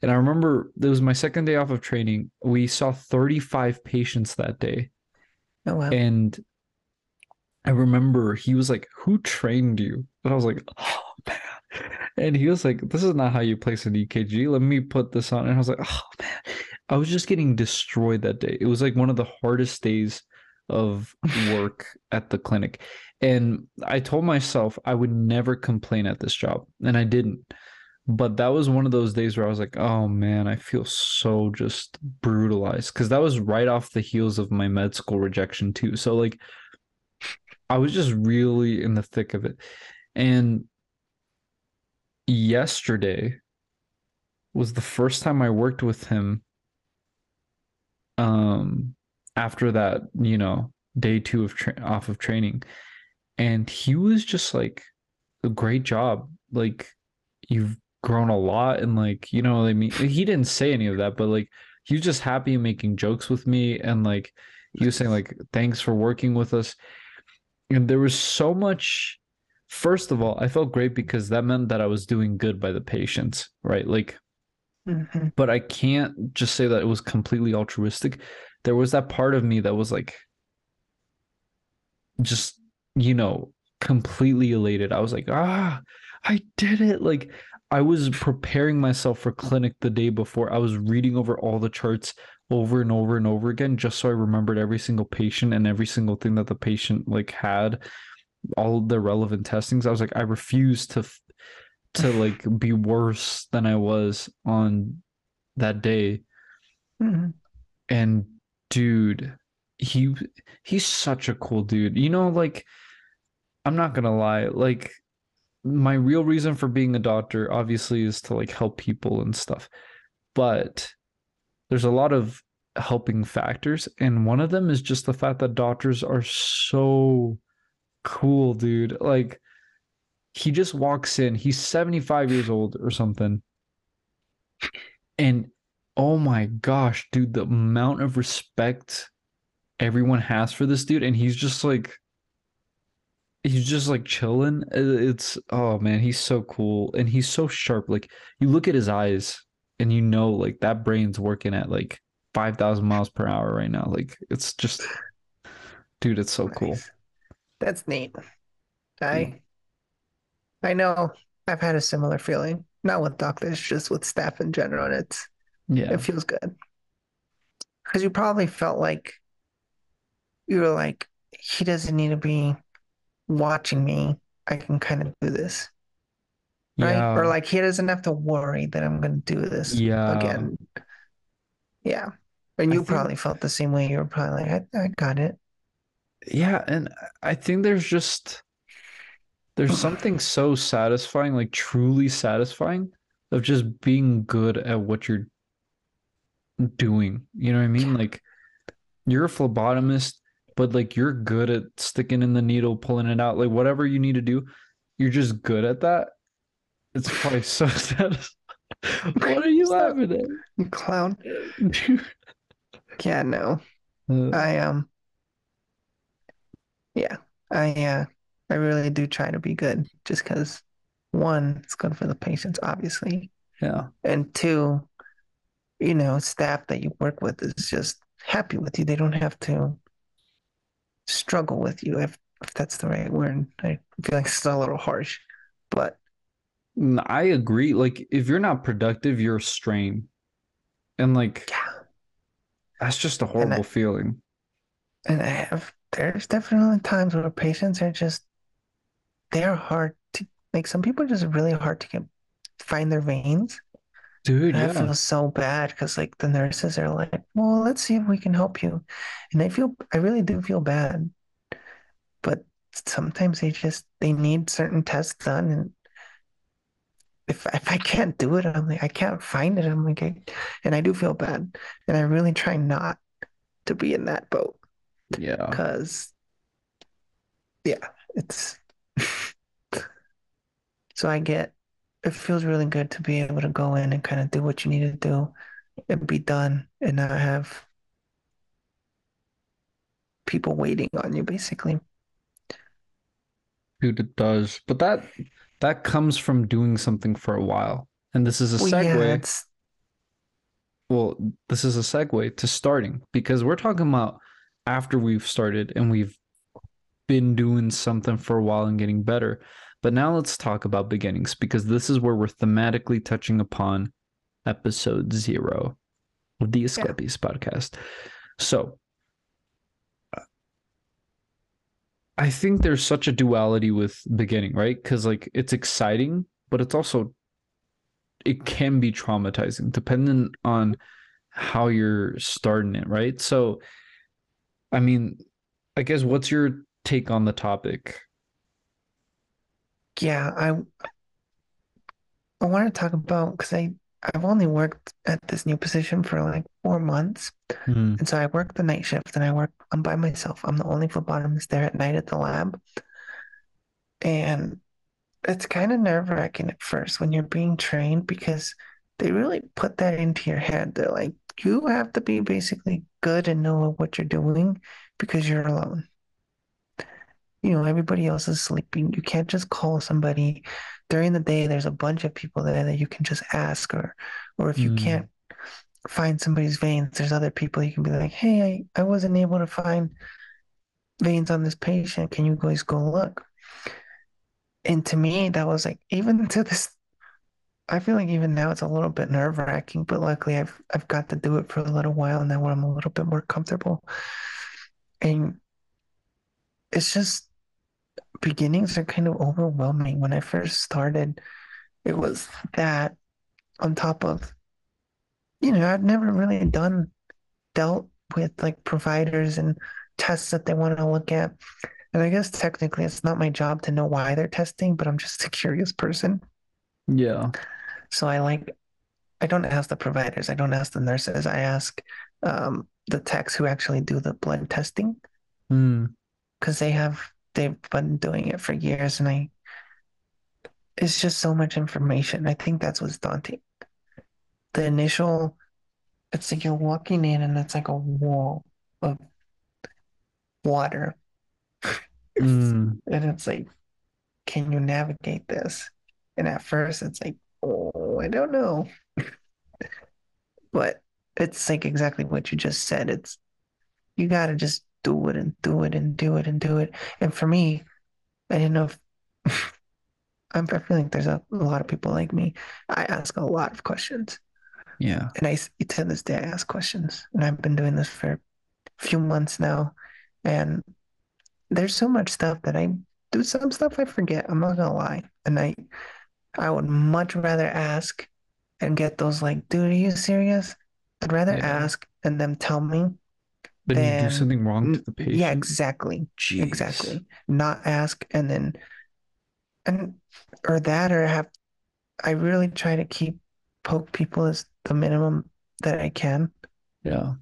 And I remember it was my second day off of training. We saw 35 patients that day. Oh wow. And I remember he was like, Who trained you? And I was like, Oh man. And he was like, This is not how you place an EKG. Let me put this on. And I was like, Oh man. I was just getting destroyed that day. It was like one of the hardest days of work at the clinic. And I told myself I would never complain at this job. And I didn't. But that was one of those days where I was like, oh man, I feel so just brutalized. Cause that was right off the heels of my med school rejection too. So like I was just really in the thick of it. And yesterday was the first time I worked with him um after that, you know, day 2 of tra- off of training. And he was just like a great job. Like you've grown a lot and like, you know what I mean? He didn't say any of that, but like he was just happy making jokes with me and like he was saying like thanks for working with us. And there was so much First of all, I felt great because that meant that I was doing good by the patients, right? Like Mhm. but I can't just say that it was completely altruistic. There was that part of me that was like just, you know, completely elated. I was like, ah, I did it. Like I was preparing myself for clinic the day before. I was reading over all the charts over and over and over again just so I remembered every single patient and every single thing that the patient like had, all the relevant testings. I was like, I refuse to to like be worse than I was on that day. Mhm. And dude, he he's such a cool dude. You know, like I'm not gonna lie, like my real reason for being a doctor obviously is to like help people and stuff. But there's a lot of helping factors, and one of them is just the fact that doctors are so cool, dude. Like he just walks in, he's 75 years old or something. And oh my gosh, dude, the amount of respect everyone has for this dude, and he's just like he's just like chilling. It's oh man, he's so cool and he's so sharp. Like you look at his eyes and you know like that brain's working at like 5,000 miles per hour right now. Like it's just, dude, it's so cool. That's neat. I I know I've had a similar feeling, not with doctors, just with staff in general. And it's Yeah. it feels good. Because you probably felt like you were like, he doesn't need to be watching me. I can kind of do this. Right? Yeah. Or like he doesn't have to worry that I'm gonna do this Yeah. again. Yeah. And you think- probably felt the same way. You were probably like, I, I got it. Yeah, and I think there's just there's something so satisfying, like truly satisfying, of just being good at what you're doing. You know what I mean? Like you're a phlebotomist, but like you're good at sticking in the needle, pulling it out, like whatever you need to do, you're just good at that. It's probably so satisfying. What are you laughing at? clown. Dude. Yeah, no. Uh, I um yeah, I uh I really do try to be good just because one, it's good for the patients, obviously. yeah. And two, you know, staff that you work with is just happy with you. They don't have to struggle with you if if that's the right word. I feel like it's a little harsh, but i agree. Like, if you're not productive, you're a strain. And like, yeah. that's just a horrible feeling. And I have there's definitely times where patients are just they're hard to like some people are just really hard to get find their veins. Dude, And I feel so bad because like the nurses are like, well, let's see if we can help you. And I feel I really do feel bad. But sometimes they just they need certain tests done and if if I can't do it, I'm like I can't find it. I'm like I, and I do feel bad. And I really try not to be in that boat Yeah. because yeah, it's so I get it feels really good to be able to go in and kind of do what you need to do and be done and not have people waiting on you basically. Dude, it does. But that that comes from doing something for a while. And this is a Well, yeah, segue. it's Well, this is a segue to starting because we're talking about after we've started and we've been doing something for a while and getting better. But now let's talk about beginnings because this is where we're thematically touching upon episode zero of the Asclepius podcast. So I think there's such a duality with beginning, right? Because like it's exciting, but it's also it can be traumatizing depending on how you're starting it, right? So I mean, I guess what's your take on the topic? Yeah, I I want to talk about because I I've only worked at this new position for like four months. Hmm, And so I work the night shift and I work, I'm by myself. I'm the only phlebotomist there at night at the lab. And it's kind of nerve-wracking at first when you're being trained because they really put that into your head. They're like, you have to be basically good and know what you're doing because you're alone. You know, everybody else is sleeping. You can't just call somebody during the day. There's a bunch of people there that you can just ask, or or if you Mm. can't find somebody's veins, there's other people you can be like, hey, I, I wasn't able to find veins on this patient. Can you guys go look? And to me, that was like, even to this, I feel like even now it's a little bit nerve wracking, but luckily I've I've got to do it for a little while And now where I'm a little bit more comfortable. And it's just beginnings are kind of overwhelming. When I first started, it was that on top of, you know, I've never really done dealt with like providers and tests that they want to look at. And I guess technically it's not my job to know why they're testing, but I'm just a curious person. Yeah. So I like, I don't ask the providers, I don't ask the nurses, I ask um, the techs who actually do the blood testing Hmm, because they have they've been doing it for years, and I it's just so much information. I think that's what's daunting. The initial, it's like you're walking in, and it's like a wall of water, hmm. and it's like, can you navigate this? And at first, it's like, oh, I don't know. But it's like exactly what you just said. It's you gotta just do it and do it and do it and do it. And for me, I didn't know if I'm, I feel like there's a, a lot of people like me. I ask a lot of questions. Yeah. And I to this day I ask questions. And I've been doing this for a few months now. And there's so much stuff that I do some stuff I forget. I'm not gonna lie. And I I would much rather ask and get those like, dude, are you serious? I'd rather Yeah. ask and them tell me Then you do something wrong to the patient. yeah, exactly. Jeez. Exactly. Not ask and then and or that or have I really try to keep poke people as the minimum that I can. Yeah.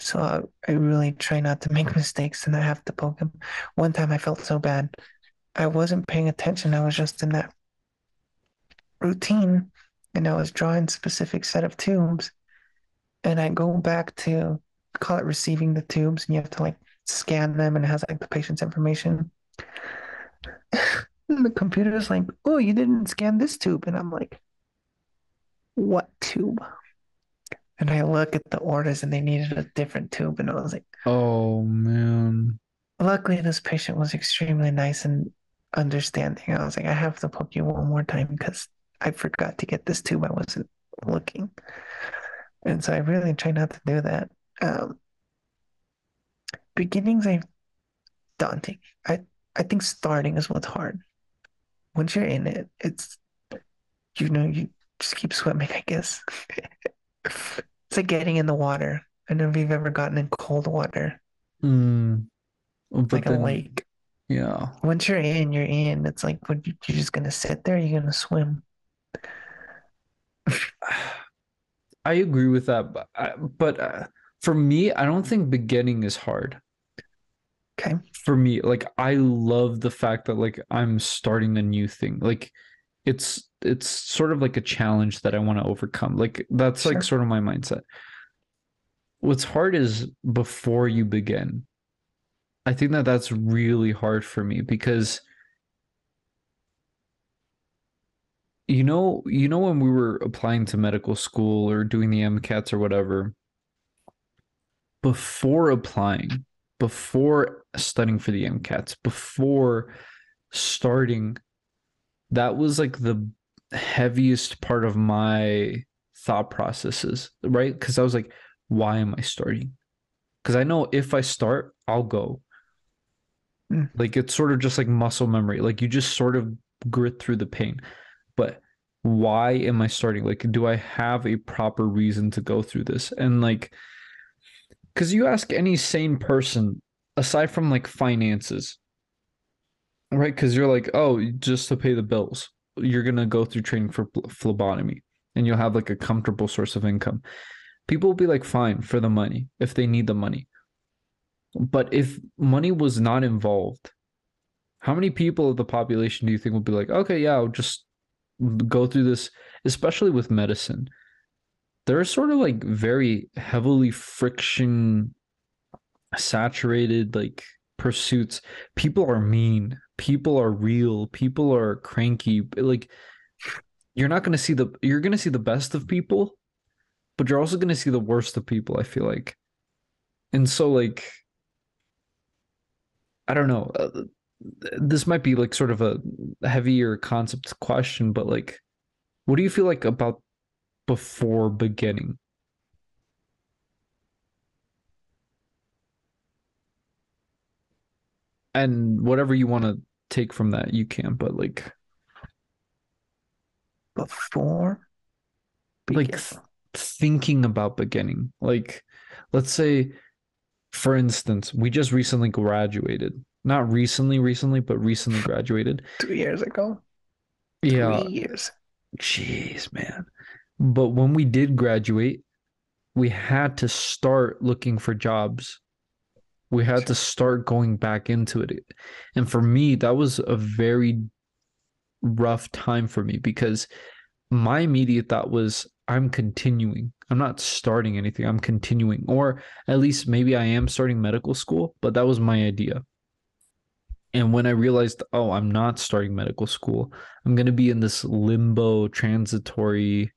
So I, I really try not to make mistakes and I have to poke them. One time I felt so bad. I wasn't paying attention. I was just in that routine and I was drawing specific set of tubes. And I go back to call it receiving the tubes and you have to like scan them and it has like the patient's information. And the computer's like, oh, you didn't scan this tube. And I'm like, what tube? And I look at the orders and they needed a different tube. And I was like, Oh man. luckily, this patient was extremely nice and understanding. I was like, I have to poke you one more time because I forgot to get this tube. I wasn't looking. And so I really try not to do that. Um, beginnings are daunting. I, I think starting is what's hard. Once you're in it, it's, you know, you just keep swimming, I guess. it's like getting in the water. I don't know if you've ever gotten in cold water, Mm. Like a lake. yeah. Once you're in, you're in. It's like, what, you- you're just gonna sit there? You're gonna swim? I agree with that, but I, but uh, for me, I don't think beginning is hard. Okay. For me, like I love the fact that like I'm starting a new thing. Like it's it's sort of like a challenge that I want to overcome. Like that's Sure. like sort of my mindset. What's hard is before you begin. I think that that's really hard for me because you know, you know when we were applying to medical school or doing the MCATs or whatever, before applying, before studying for the MCATs, before starting, that was like the heaviest part of my thought processes, right? Because I was like, why am I starting? Because I know if I start, I'll go. Mm. Like it's sort of just like muscle memory. Like you just sort of grit through the pain. But why am I starting? Like, do I have a proper reason to go through this? And like, because you ask any sane person, aside from like finances, right? Because you're like, oh, just to pay the bills, you're gonna go through training for phlebotomy, and you'll have like a comfortable source of income. People will be like, fine for the money if they need the money. But if money was not involved, how many people of the population do you think would be like, okay, yeah, I'll just go through this, especially with medicine? There are sort of like very heavily friction saturated like pursuits. People are mean, people are real, people are cranky. Like you're not going to see the you're going to see the best of people, but you're also going to see the worst of people, I feel like. And so like I don't know. Uh, this might be like sort of a heavier concept question, but like, what do you feel like about before beginning? And whatever you want to take from that, you can, but like, Before like th- thinking about beginning. Like, let's say, for instance, we just recently graduated. Not recently, recently, but recently graduated. two years ago, Yeah. three years. Jeez, man. But when we did graduate, we had to start looking for jobs. We had to start going back into it. And for me, that was a very rough time for me because my immediate thought was I'm continuing. I'm not starting anything. I'm continuing. Or at least maybe I am starting medical school, but that was my idea. And when I realized, oh, I'm not starting medical school, I'm going to be in this limbo transitory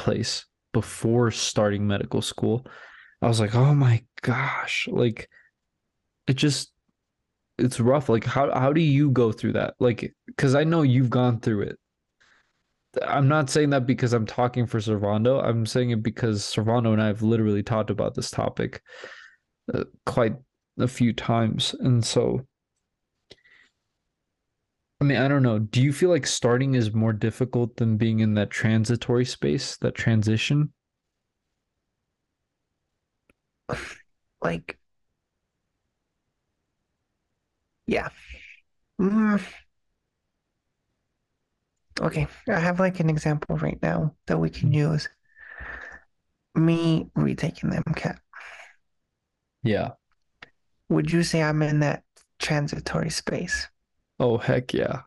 place. before starting medical school. I was like, oh my gosh, like it just it's rough. Like how how do you go through that? Like because I know you've gone through it. I'm not saying that because I'm talking for Servando. I'm saying it because Servando and I have literally talked about this topic uh, quite a few times, and so I mean, I don't know. Do you feel like starting is more difficult than being in that transitory space, that transition? Like, yeah. Mm. Okay, I have like an example right now that we can use. Me retaking the MCAT. Yeah. Would you say I'm in that transitory space? Oh, heck yeah.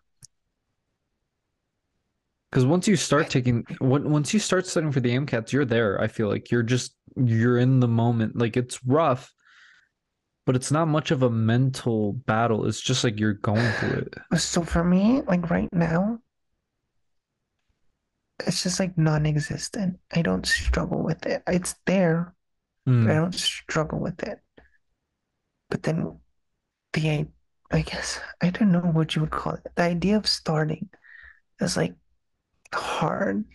Because once you start taking, once you start studying for the MCATs, you're there. I feel like you're just, you're in the moment. Like it's rough, but it's not much of a mental battle. It's just like you're going through it. So for me, like right now, it's just like non-existent. I don't struggle with it. It's there, Mm. I don't struggle with it. But then the, I guess, I don't know what you would call it. The idea of starting is like hard.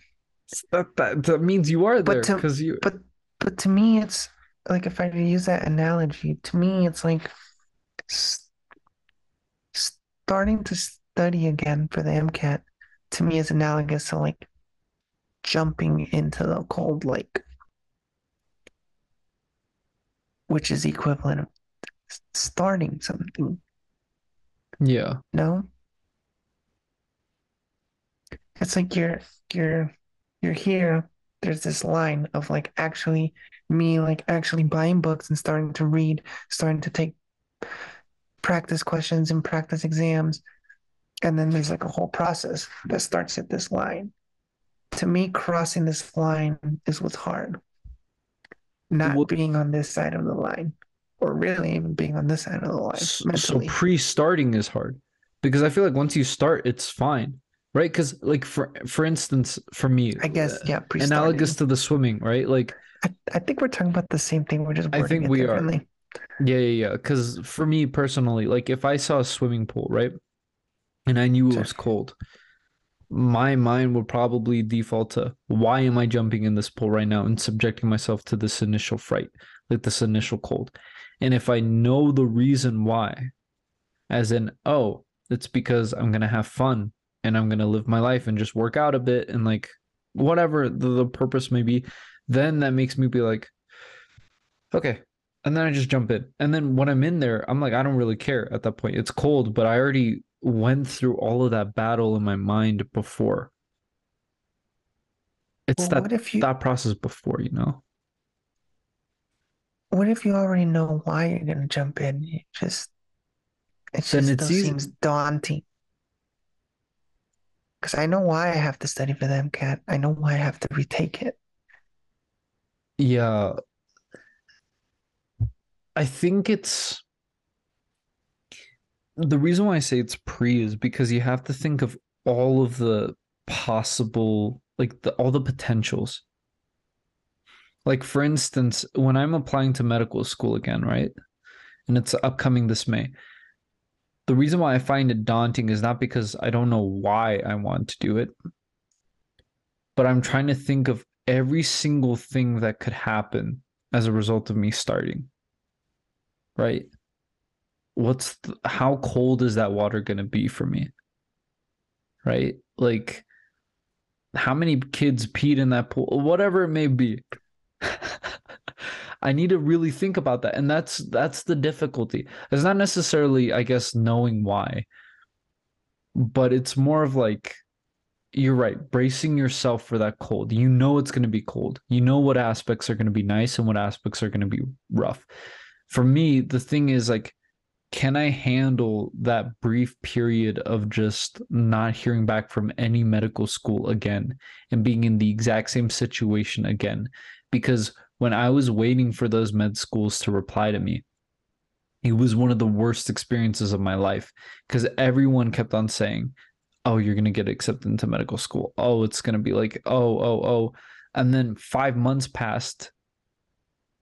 That, that that means you are there because you. but but to me, it's like if I use that analogy, to me, it's like s- starting to study again for the MCAT. To me, is analogous to like jumping into the cold lake, which is equivalent of starting something. Yeah. No, it's like you're you're you're here. There's this line of like actually me like actually buying books and starting to read, starting to take practice questions and practice exams. And then there's like a whole process that starts at this line. To me, crossing this line is what's hard. Not Well- being on this side of the line, or really even being on this side of the line S- So pre-starting is hard because I feel like once you start, it's fine, right? Because like for for instance, for me, I guess, uh, yeah, pre-starting. analogous to the swimming, right? Like I, I think we're talking about the same thing. We're just I think we are. Yeah, yeah, yeah. Because for me personally, like if I saw a swimming pool, right, and I knew it was cold, my mind would probably default to why am I jumping in this pool right now and subjecting myself to this initial fright, like this initial cold. And if I know the reason why, as in, oh, it's because I'm gonna have fun and I'm gonna live my life and just work out a bit and like whatever the, the purpose may be, then that makes me be like, okay. And then I just jump in. And then when I'm in there, I'm like, I don't really care at that point. It's cold, but I already went through all of that battle in my mind before. It's Well, that you thought process before, you know? What if you already know why you're gonna jump in? You just it Then just it's easy. seems daunting. Because I know why I have to study for the MCAT. I know why I have to retake it. Yeah. I think it's the reason why I say it's pre is because you have to think of all of the possible, like the all the potentials. Like for instance, when I'm applying to medical school again, right? And it's upcoming this May. The reason why I find it daunting is not because I don't know why I want to do it, but I'm trying to think of every single thing that could happen as a result of me starting. Right? What's the, how cold is that water going to be for me? Right? Like how many kids peed in that pool, whatever it may be. I need to really think about that. And that's that's the difficulty. It's not necessarily, I guess, knowing why, but it's more of like you're right, bracing yourself for that cold. You know it's going to be cold. You know what aspects are going to be nice and what aspects are going to be rough. For me, the thing is like can I handle that brief period of just not hearing back from any medical school again and being in the exact same situation again? Because when I was waiting for those med schools to reply to me, it was one of the worst experiences of my life because everyone kept on saying, Oh, you're going to get accepted into medical school. Oh, it's going to be like, oh, oh, oh. And then five months passed,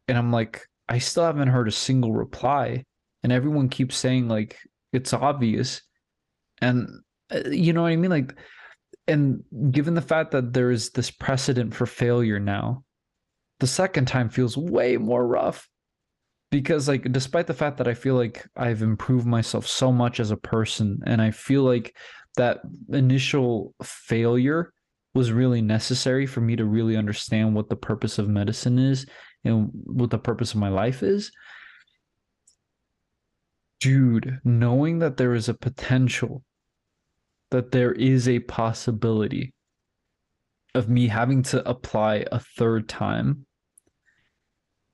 and I'm like, I still haven't heard a single reply. And everyone keeps saying, like, it's obvious. And uh, you know what I mean? Like, and given the fact that there is this precedent for failure now, the second time feels way more rough because like despite the fact that I feel like I've improved myself so much as a person and I feel like that initial failure was really necessary for me to really understand what the purpose of medicine is and what the purpose of my life is dude knowing that there is a potential that there is a possibility of me having to apply a third time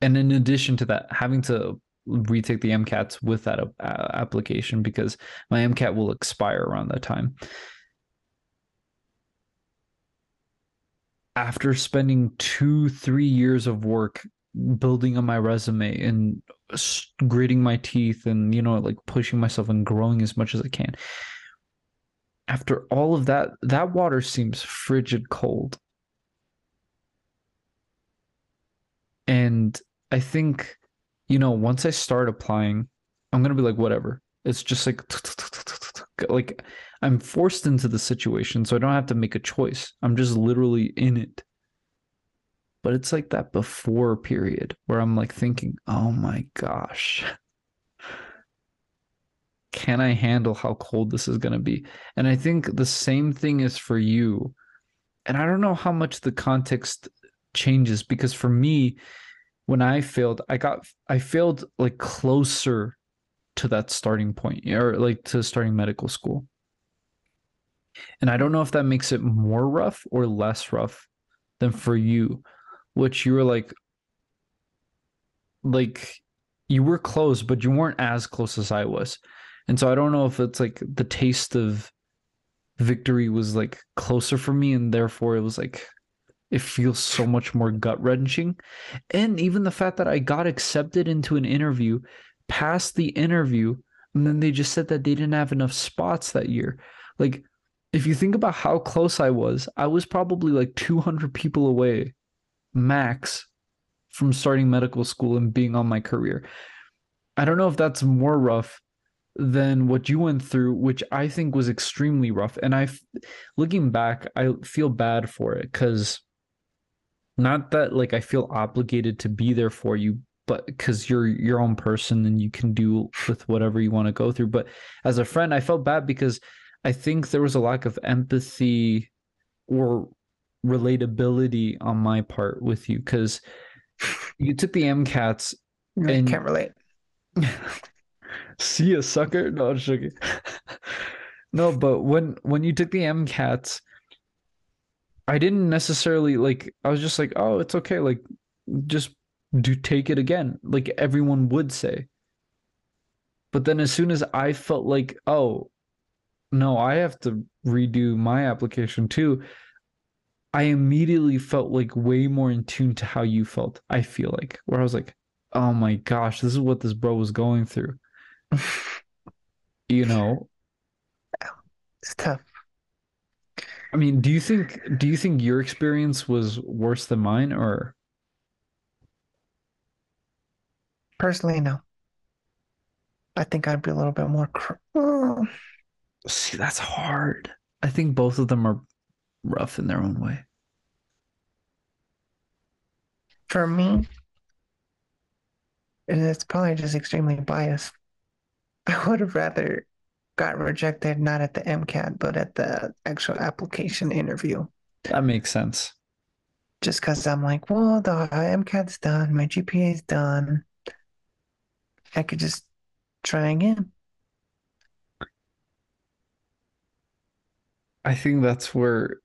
and in addition to that, having to retake the MCATs with that uh, application because my MCAT will expire around that time. After spending two, three years of work building on my resume and gritting my teeth and, you know, like pushing myself and growing as much as I can. After all of that, that water seems frigid cold. And I think, you know, once I start applying, I'm gonna be like, whatever. It's just like, like I'm forced into the situation, so I don't have to make a choice. I'm just literally in it. But it's like that before period where I'm like thinking, oh my gosh, can I handle how cold this is going to be? And I think the same thing is for you. And I don't know how much the context changes because for me, when I failed, I got I failed like closer to that starting point or like to starting medical school. And I don't know if that makes it more rough or less rough than for you, which you were like like you were close, but you weren't as close as I was. And so I don't know if it's like the taste of victory was like closer for me and therefore it was like it feels so much more gut wrenching. And even the fact that I got accepted into an interview, passed the interview, and then they just said that they didn't have enough spots that year. Like, if you think about how close I was, I was probably like 200 people away, max, from starting medical school and being on my career. I don't know if that's more rough than what you went through, which I think was extremely rough. And I, looking back, I feel bad for it because not that like I feel obligated to be there for you, but because you're your own person and you can do with whatever you want to go through. But as a friend, I felt bad because I think there was a lack of empathy or relatability on my part with you because you took the MCATs and can't relate. See a sucker? No, I'm no, but when when you took the MCATs I didn't necessarily like I was just like, oh, it's okay, like just do take it again, like everyone would say. But then as soon as I felt like, oh, no, I have to redo my application too, I immediately felt like way more in tune to how you felt. I feel like where I was like, oh my gosh, this is what this bro was going through. you know, it's tough. I mean, do you think do you think your experience was worse than mine or personally no. I think I'd be a little bit more cr- oh. See, that's hard. I think both of them are rough in their own way. For me, and it's probably just extremely biased. I would have rather got rejected not at the MCAT but at the actual application interview. That makes sense. Just because I'm like, well, the MCAT's done, my GPA's done. I could just try again. I think that's where,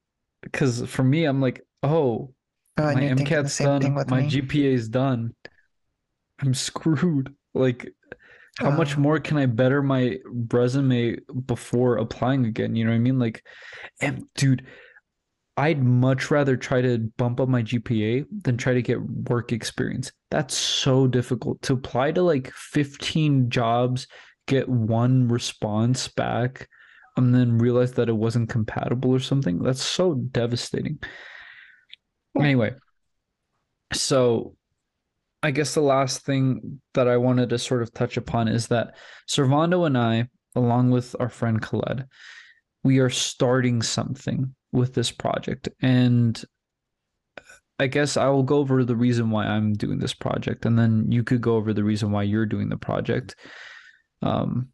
because for me, I'm like, oh, oh my MCAT's done, my me. GPA's done. I'm screwed. Like, how much uh. more can I better my resume before applying again? You know what I mean? Like, and dude, I'd much rather try to bump up my GPA than try to get work experience. That's so difficult to apply to like 15 jobs, get one response back, and then realize that it wasn't compatible or something. That's so devastating. Anyway, so I guess the last thing that I wanted to sort of touch upon is that Servando and I, along with our friend Khaled, we are starting something with this project. And I guess I will go over the reason why I'm doing this project, and then you could go over the reason why you're doing the project. Um,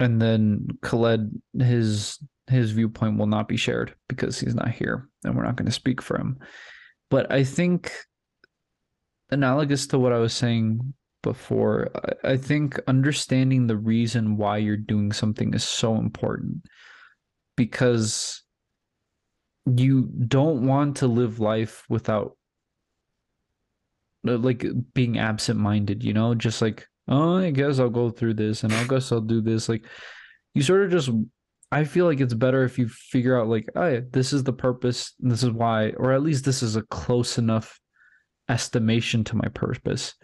and then Khaled, his his viewpoint will not be shared because he's not here, and we're not going to speak for him. But I think, analogous to what I was saying before, I, think understanding the reason why you're doing something is so important because you don't want to live life without uh, like being absent minded, you know, just like, oh, I guess I'll go through this and I guess I'll do this. Like, you sort of just, I feel like it's better if you figure out, like, oh, yeah, this is the purpose, this is why, or at least this is a close enough estimation to my purpose.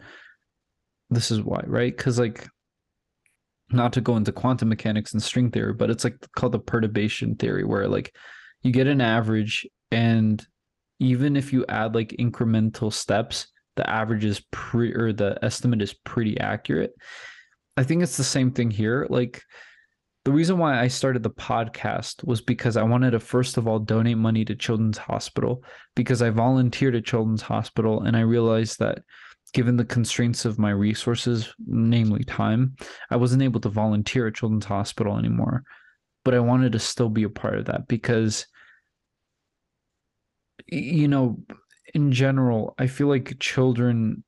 This is why, right? Because, like, not to go into quantum mechanics and string theory, but it's like called the perturbation theory, where like you get an average, and even if you add like incremental steps, the average is pre or the estimate is pretty accurate. I think it's the same thing here. Like the reason why I started the podcast was because I wanted to first of all donate money to Children's Hospital because I volunteered at Children's Hospital and I realized that given the constraints of my resources, namely time, I wasn't able to volunteer at Children's Hospital anymore. But I wanted to still be a part of that because you know, in general, I feel like children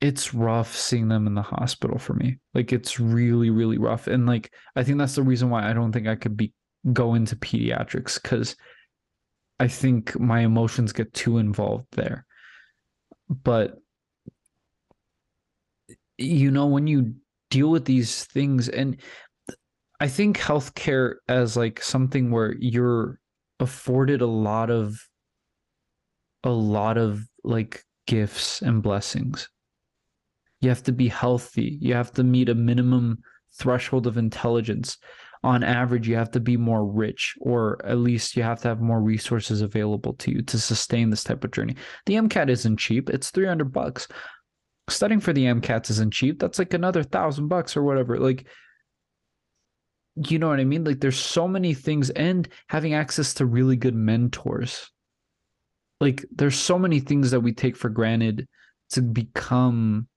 it's rough seeing them in the hospital for me. Like it's really really rough and like I think that's the reason why I don't think I could be go into pediatrics cuz I think my emotions get too involved there. But you know when you deal with these things and I think healthcare as like something where you're afforded a lot of a lot of like gifts and blessings. You have to be healthy. You have to meet a minimum threshold of intelligence. On average, you have to be more rich, or at least you have to have more resources available to you to sustain this type of journey. The MCAT isn't cheap, it's 300 bucks. Studying for the MCAT isn't cheap. That's like another thousand bucks or whatever. Like, you know what I mean? Like there's so many things and having access to really good mentors. Like there's so many things that we take for granted to become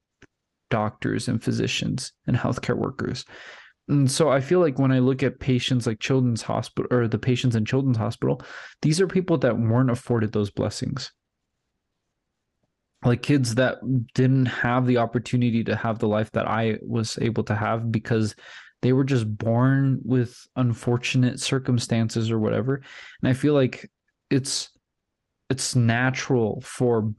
doctors and physicians and healthcare workers. And so I feel like when I look at patients like Children's Hospital or the patients in Children's Hospital, these are people that weren't afforded those blessings. Like kids that didn't have the opportunity to have the life that I was able to have because they were just born with unfortunate circumstances or whatever and i feel like it's it's natural for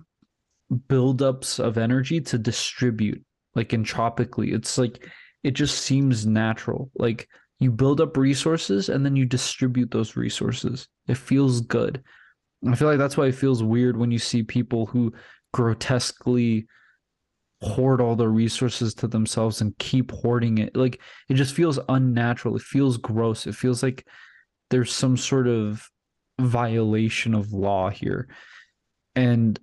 buildups of energy to distribute like entropically it's like it just seems natural like you build up resources and then you distribute those resources it feels good i feel like that's why it feels weird when you see people who grotesquely hoard all the resources to themselves and keep hoarding it. Like it just feels unnatural. It feels gross. It feels like there's some sort of violation of law here. And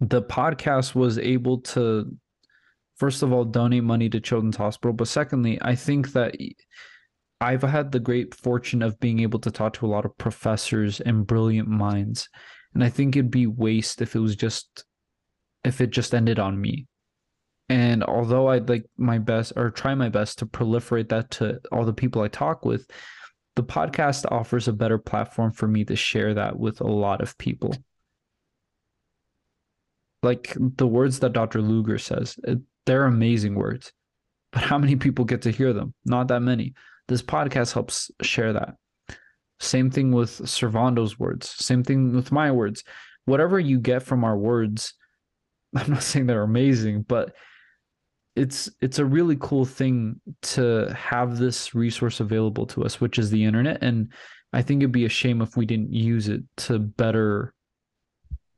the podcast was able to first of all donate money to children's hospital but secondly i think that i've had the great fortune of being able to talk to a lot of professors and brilliant minds and i think it'd be waste if it was just if it just ended on me. And although I'd like my best or try my best to proliferate that to all the people I talk with, the podcast offers a better platform for me to share that with a lot of people. Like the words that Dr. Luger says, they're amazing words. But how many people get to hear them? Not that many. This podcast helps share that. Same thing with Servando's words. Same thing with my words. Whatever you get from our words, I'm not saying they're amazing, but it's it's a really cool thing to have this resource available to us, which is the internet. And I think it'd be a shame if we didn't use it to better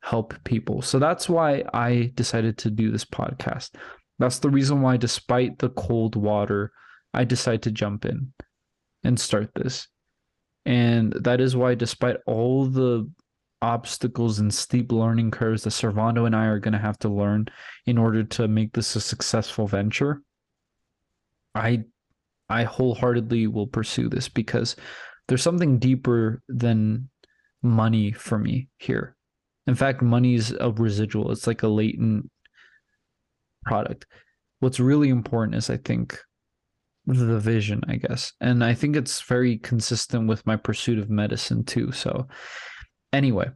help people. So that's why I decided to do this podcast. That's the reason why, despite the cold water, I decide to jump in and start this. And that is why, despite all the obstacles and steep learning curves that Servando and I are going to have to learn in order to make this a successful venture, I I wholeheartedly will pursue this because there's something deeper than money for me here. In fact, money is a residual. It's like a latent product. What's really important is I think the vision, I guess. And I think it's very consistent with my pursuit of medicine too. So anyway,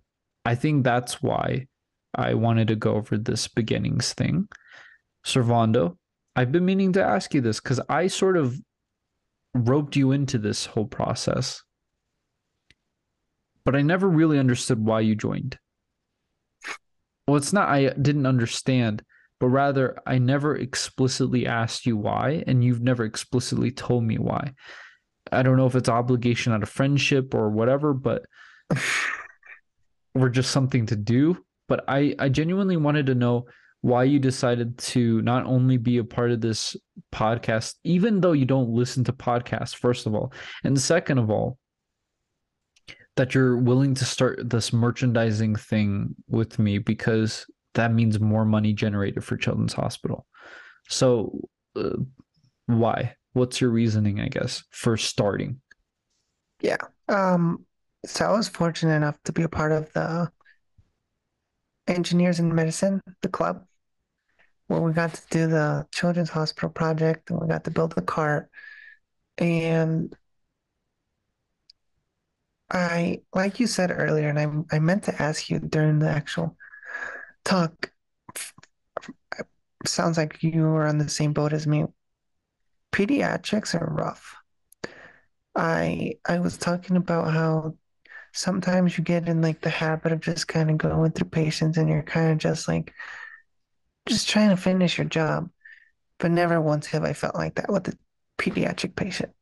I think that's why I wanted to go over this beginnings thing. Servando, I've been meaning to ask you this because I sort of roped you into this whole process, but I never really understood why you joined. Well, it's not I didn't understand, but rather I never explicitly asked you why, and you've never explicitly told me why. I don't know if it's obligation out of friendship or whatever, but or just something to do. But I, I genuinely wanted to know why you decided to not only be a part of this podcast, even though you don't listen to podcasts, first of all, and second of all, that you're willing to start this merchandising thing with me because that means more money generated for Children's Hospital. So, uh, why? What's your reasoning, I guess, for starting? Yeah. Um, so I was fortunate enough to be a part of the engineers in medicine, the club where we got to do the children's hospital project and we got to build the cart. And I, like you said earlier, and I, I meant to ask you during the actual talk, sounds like you were on the same boat as me. Pediatrics are rough. I I was talking about how sometimes you get in like the habit of just kind of going through patients and you're kind of just like just trying to finish your job. But never once have I felt like that with a pediatric patient.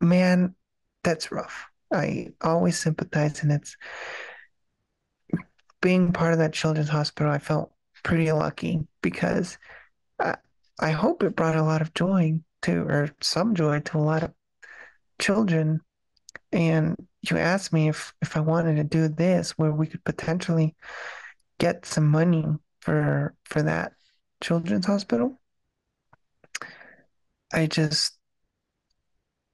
Man, that's rough. I always sympathize, and it's being part of that children's hospital. I felt pretty lucky because I, I hope it brought a lot of joy to, or some joy to a lot of children. And you asked me if if I wanted to do this, where we could potentially get some money for for that children's hospital. I just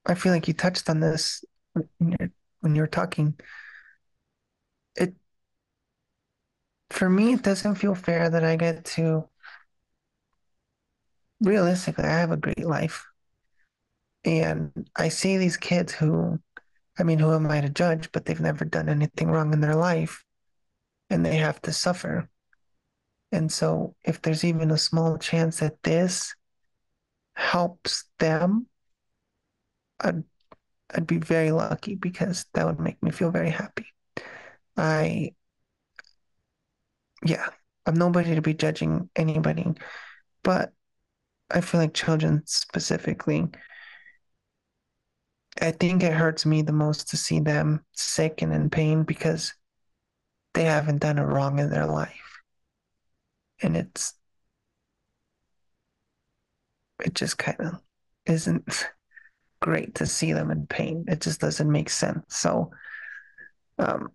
I feel like you touched on this when you're, when you're talking. It for me it doesn't feel fair that I get to realistically I have a great life. And I see these kids who I mean who am I to judge, but they've never done anything wrong in their life and they have to suffer and so, if there's even a small chance that this helps them, I'd, I'd be very lucky because that would make me feel very happy. I, yeah, I'm nobody to be judging anybody, but I feel like children specifically. I think it hurts me the most to see them sick and in pain because they haven't done it wrong in their life and it's it just kind of isn't great to see them in pain. It just doesn't make sense. So um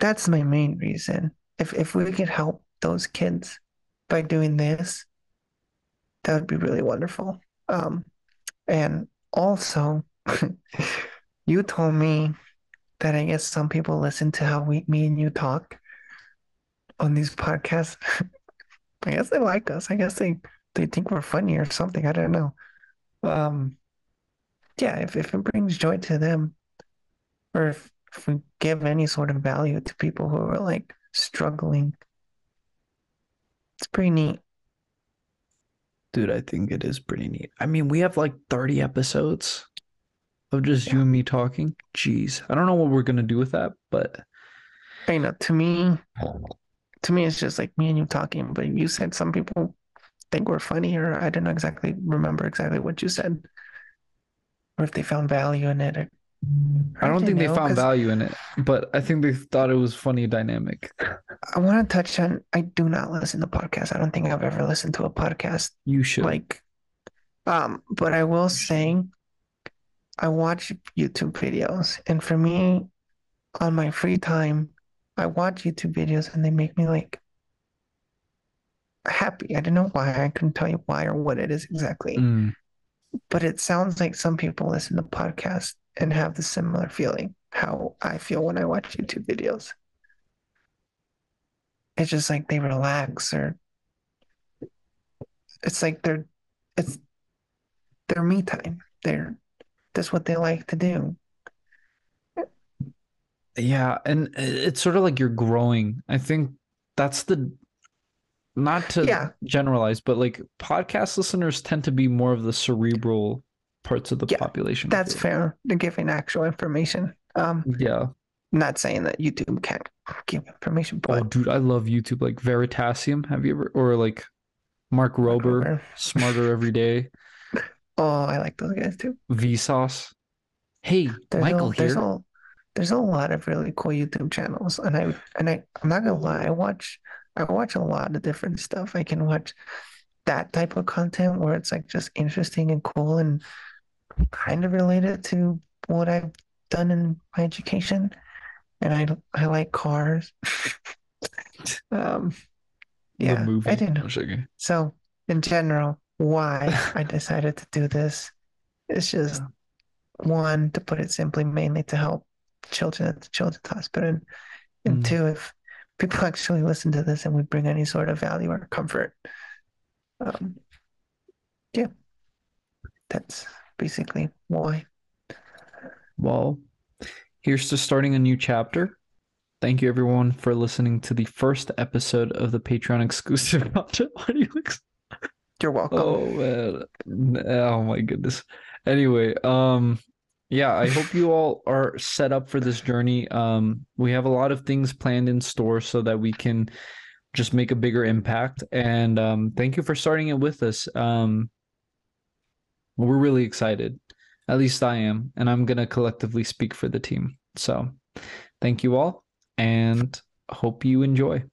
that's my main reason. If if we could help those kids by doing this, that would be really wonderful. Um and also you told me that I guess some people listen to how we me and you talk on these podcasts. I guess they like us. I guess they they think we're funny or something. I don't know. Um, yeah, if if it brings joy to them, or if, if we give any sort of value to people who are like struggling, it's pretty neat. Dude, I think it is pretty neat. I mean, we have like 30 episodes of just yeah. you and me talking. Jeez. I don't know what we're gonna do with that, but I know to me, to me, it's just like me and you talking. But you said some people think we're funny, or I don't know exactly remember exactly what you said, or if they found value in it. Or, I don't think know, they found value in it, but I think they thought it was funny dynamic. I want to touch on. I do not listen to podcasts. I don't think I've ever listened to a podcast. You should like, um, but I will say, I watch YouTube videos, and for me, on my free time, I watch YouTube videos and they make me like happy. I don't know why. I couldn't tell you why or what it is exactly. Mm. But it sounds like some people listen to podcasts and have the similar feeling how I feel when I watch YouTube videos. It's just like they relax or it's like they're it's their me time. They're that's what they like to do. Yeah, and it's sort of like you're growing. I think that's the not to Yeah, generalize, but like podcast listeners tend to be more of the cerebral parts of the yeah, population. That's fair. They're giving actual information. Um, Yeah. not saying that YouTube can't give information, Oh, but dude, I love YouTube. Like Veritasium. Have you ever or like Mark Rober. Smarter Every Day, Oh, I like those guys too. Vsauce. Hey, There's Michael a there's here. a there's a lot of really cool YouTube channels, and I and I I'm not gonna lie, I watch I watch a lot of different stuff. I can watch that type of content where it's like just interesting and cool and kind of related to what I've done in my education. And I I like cars. Um, yeah. I didn't know. So in general, why I decided to do this is just one, to put it simply, mainly to help children at the children's hospital. And, and Mm. two, if people actually listen to this and we bring any sort of value or comfort. Um, yeah, that's basically why. Well, here's to starting a new chapter. Thank you everyone for listening to the first episode of the Patreon exclusive. You're welcome. Oh man. Oh my goodness. Anyway, um yeah, I hope you all are set up for this journey. Um we have a lot of things planned in store so that we can just make a bigger impact and um thank you for starting it with us. Um we're really excited. At least I am, and I'm going to collectively speak for the team. So, thank you all and hope you enjoy.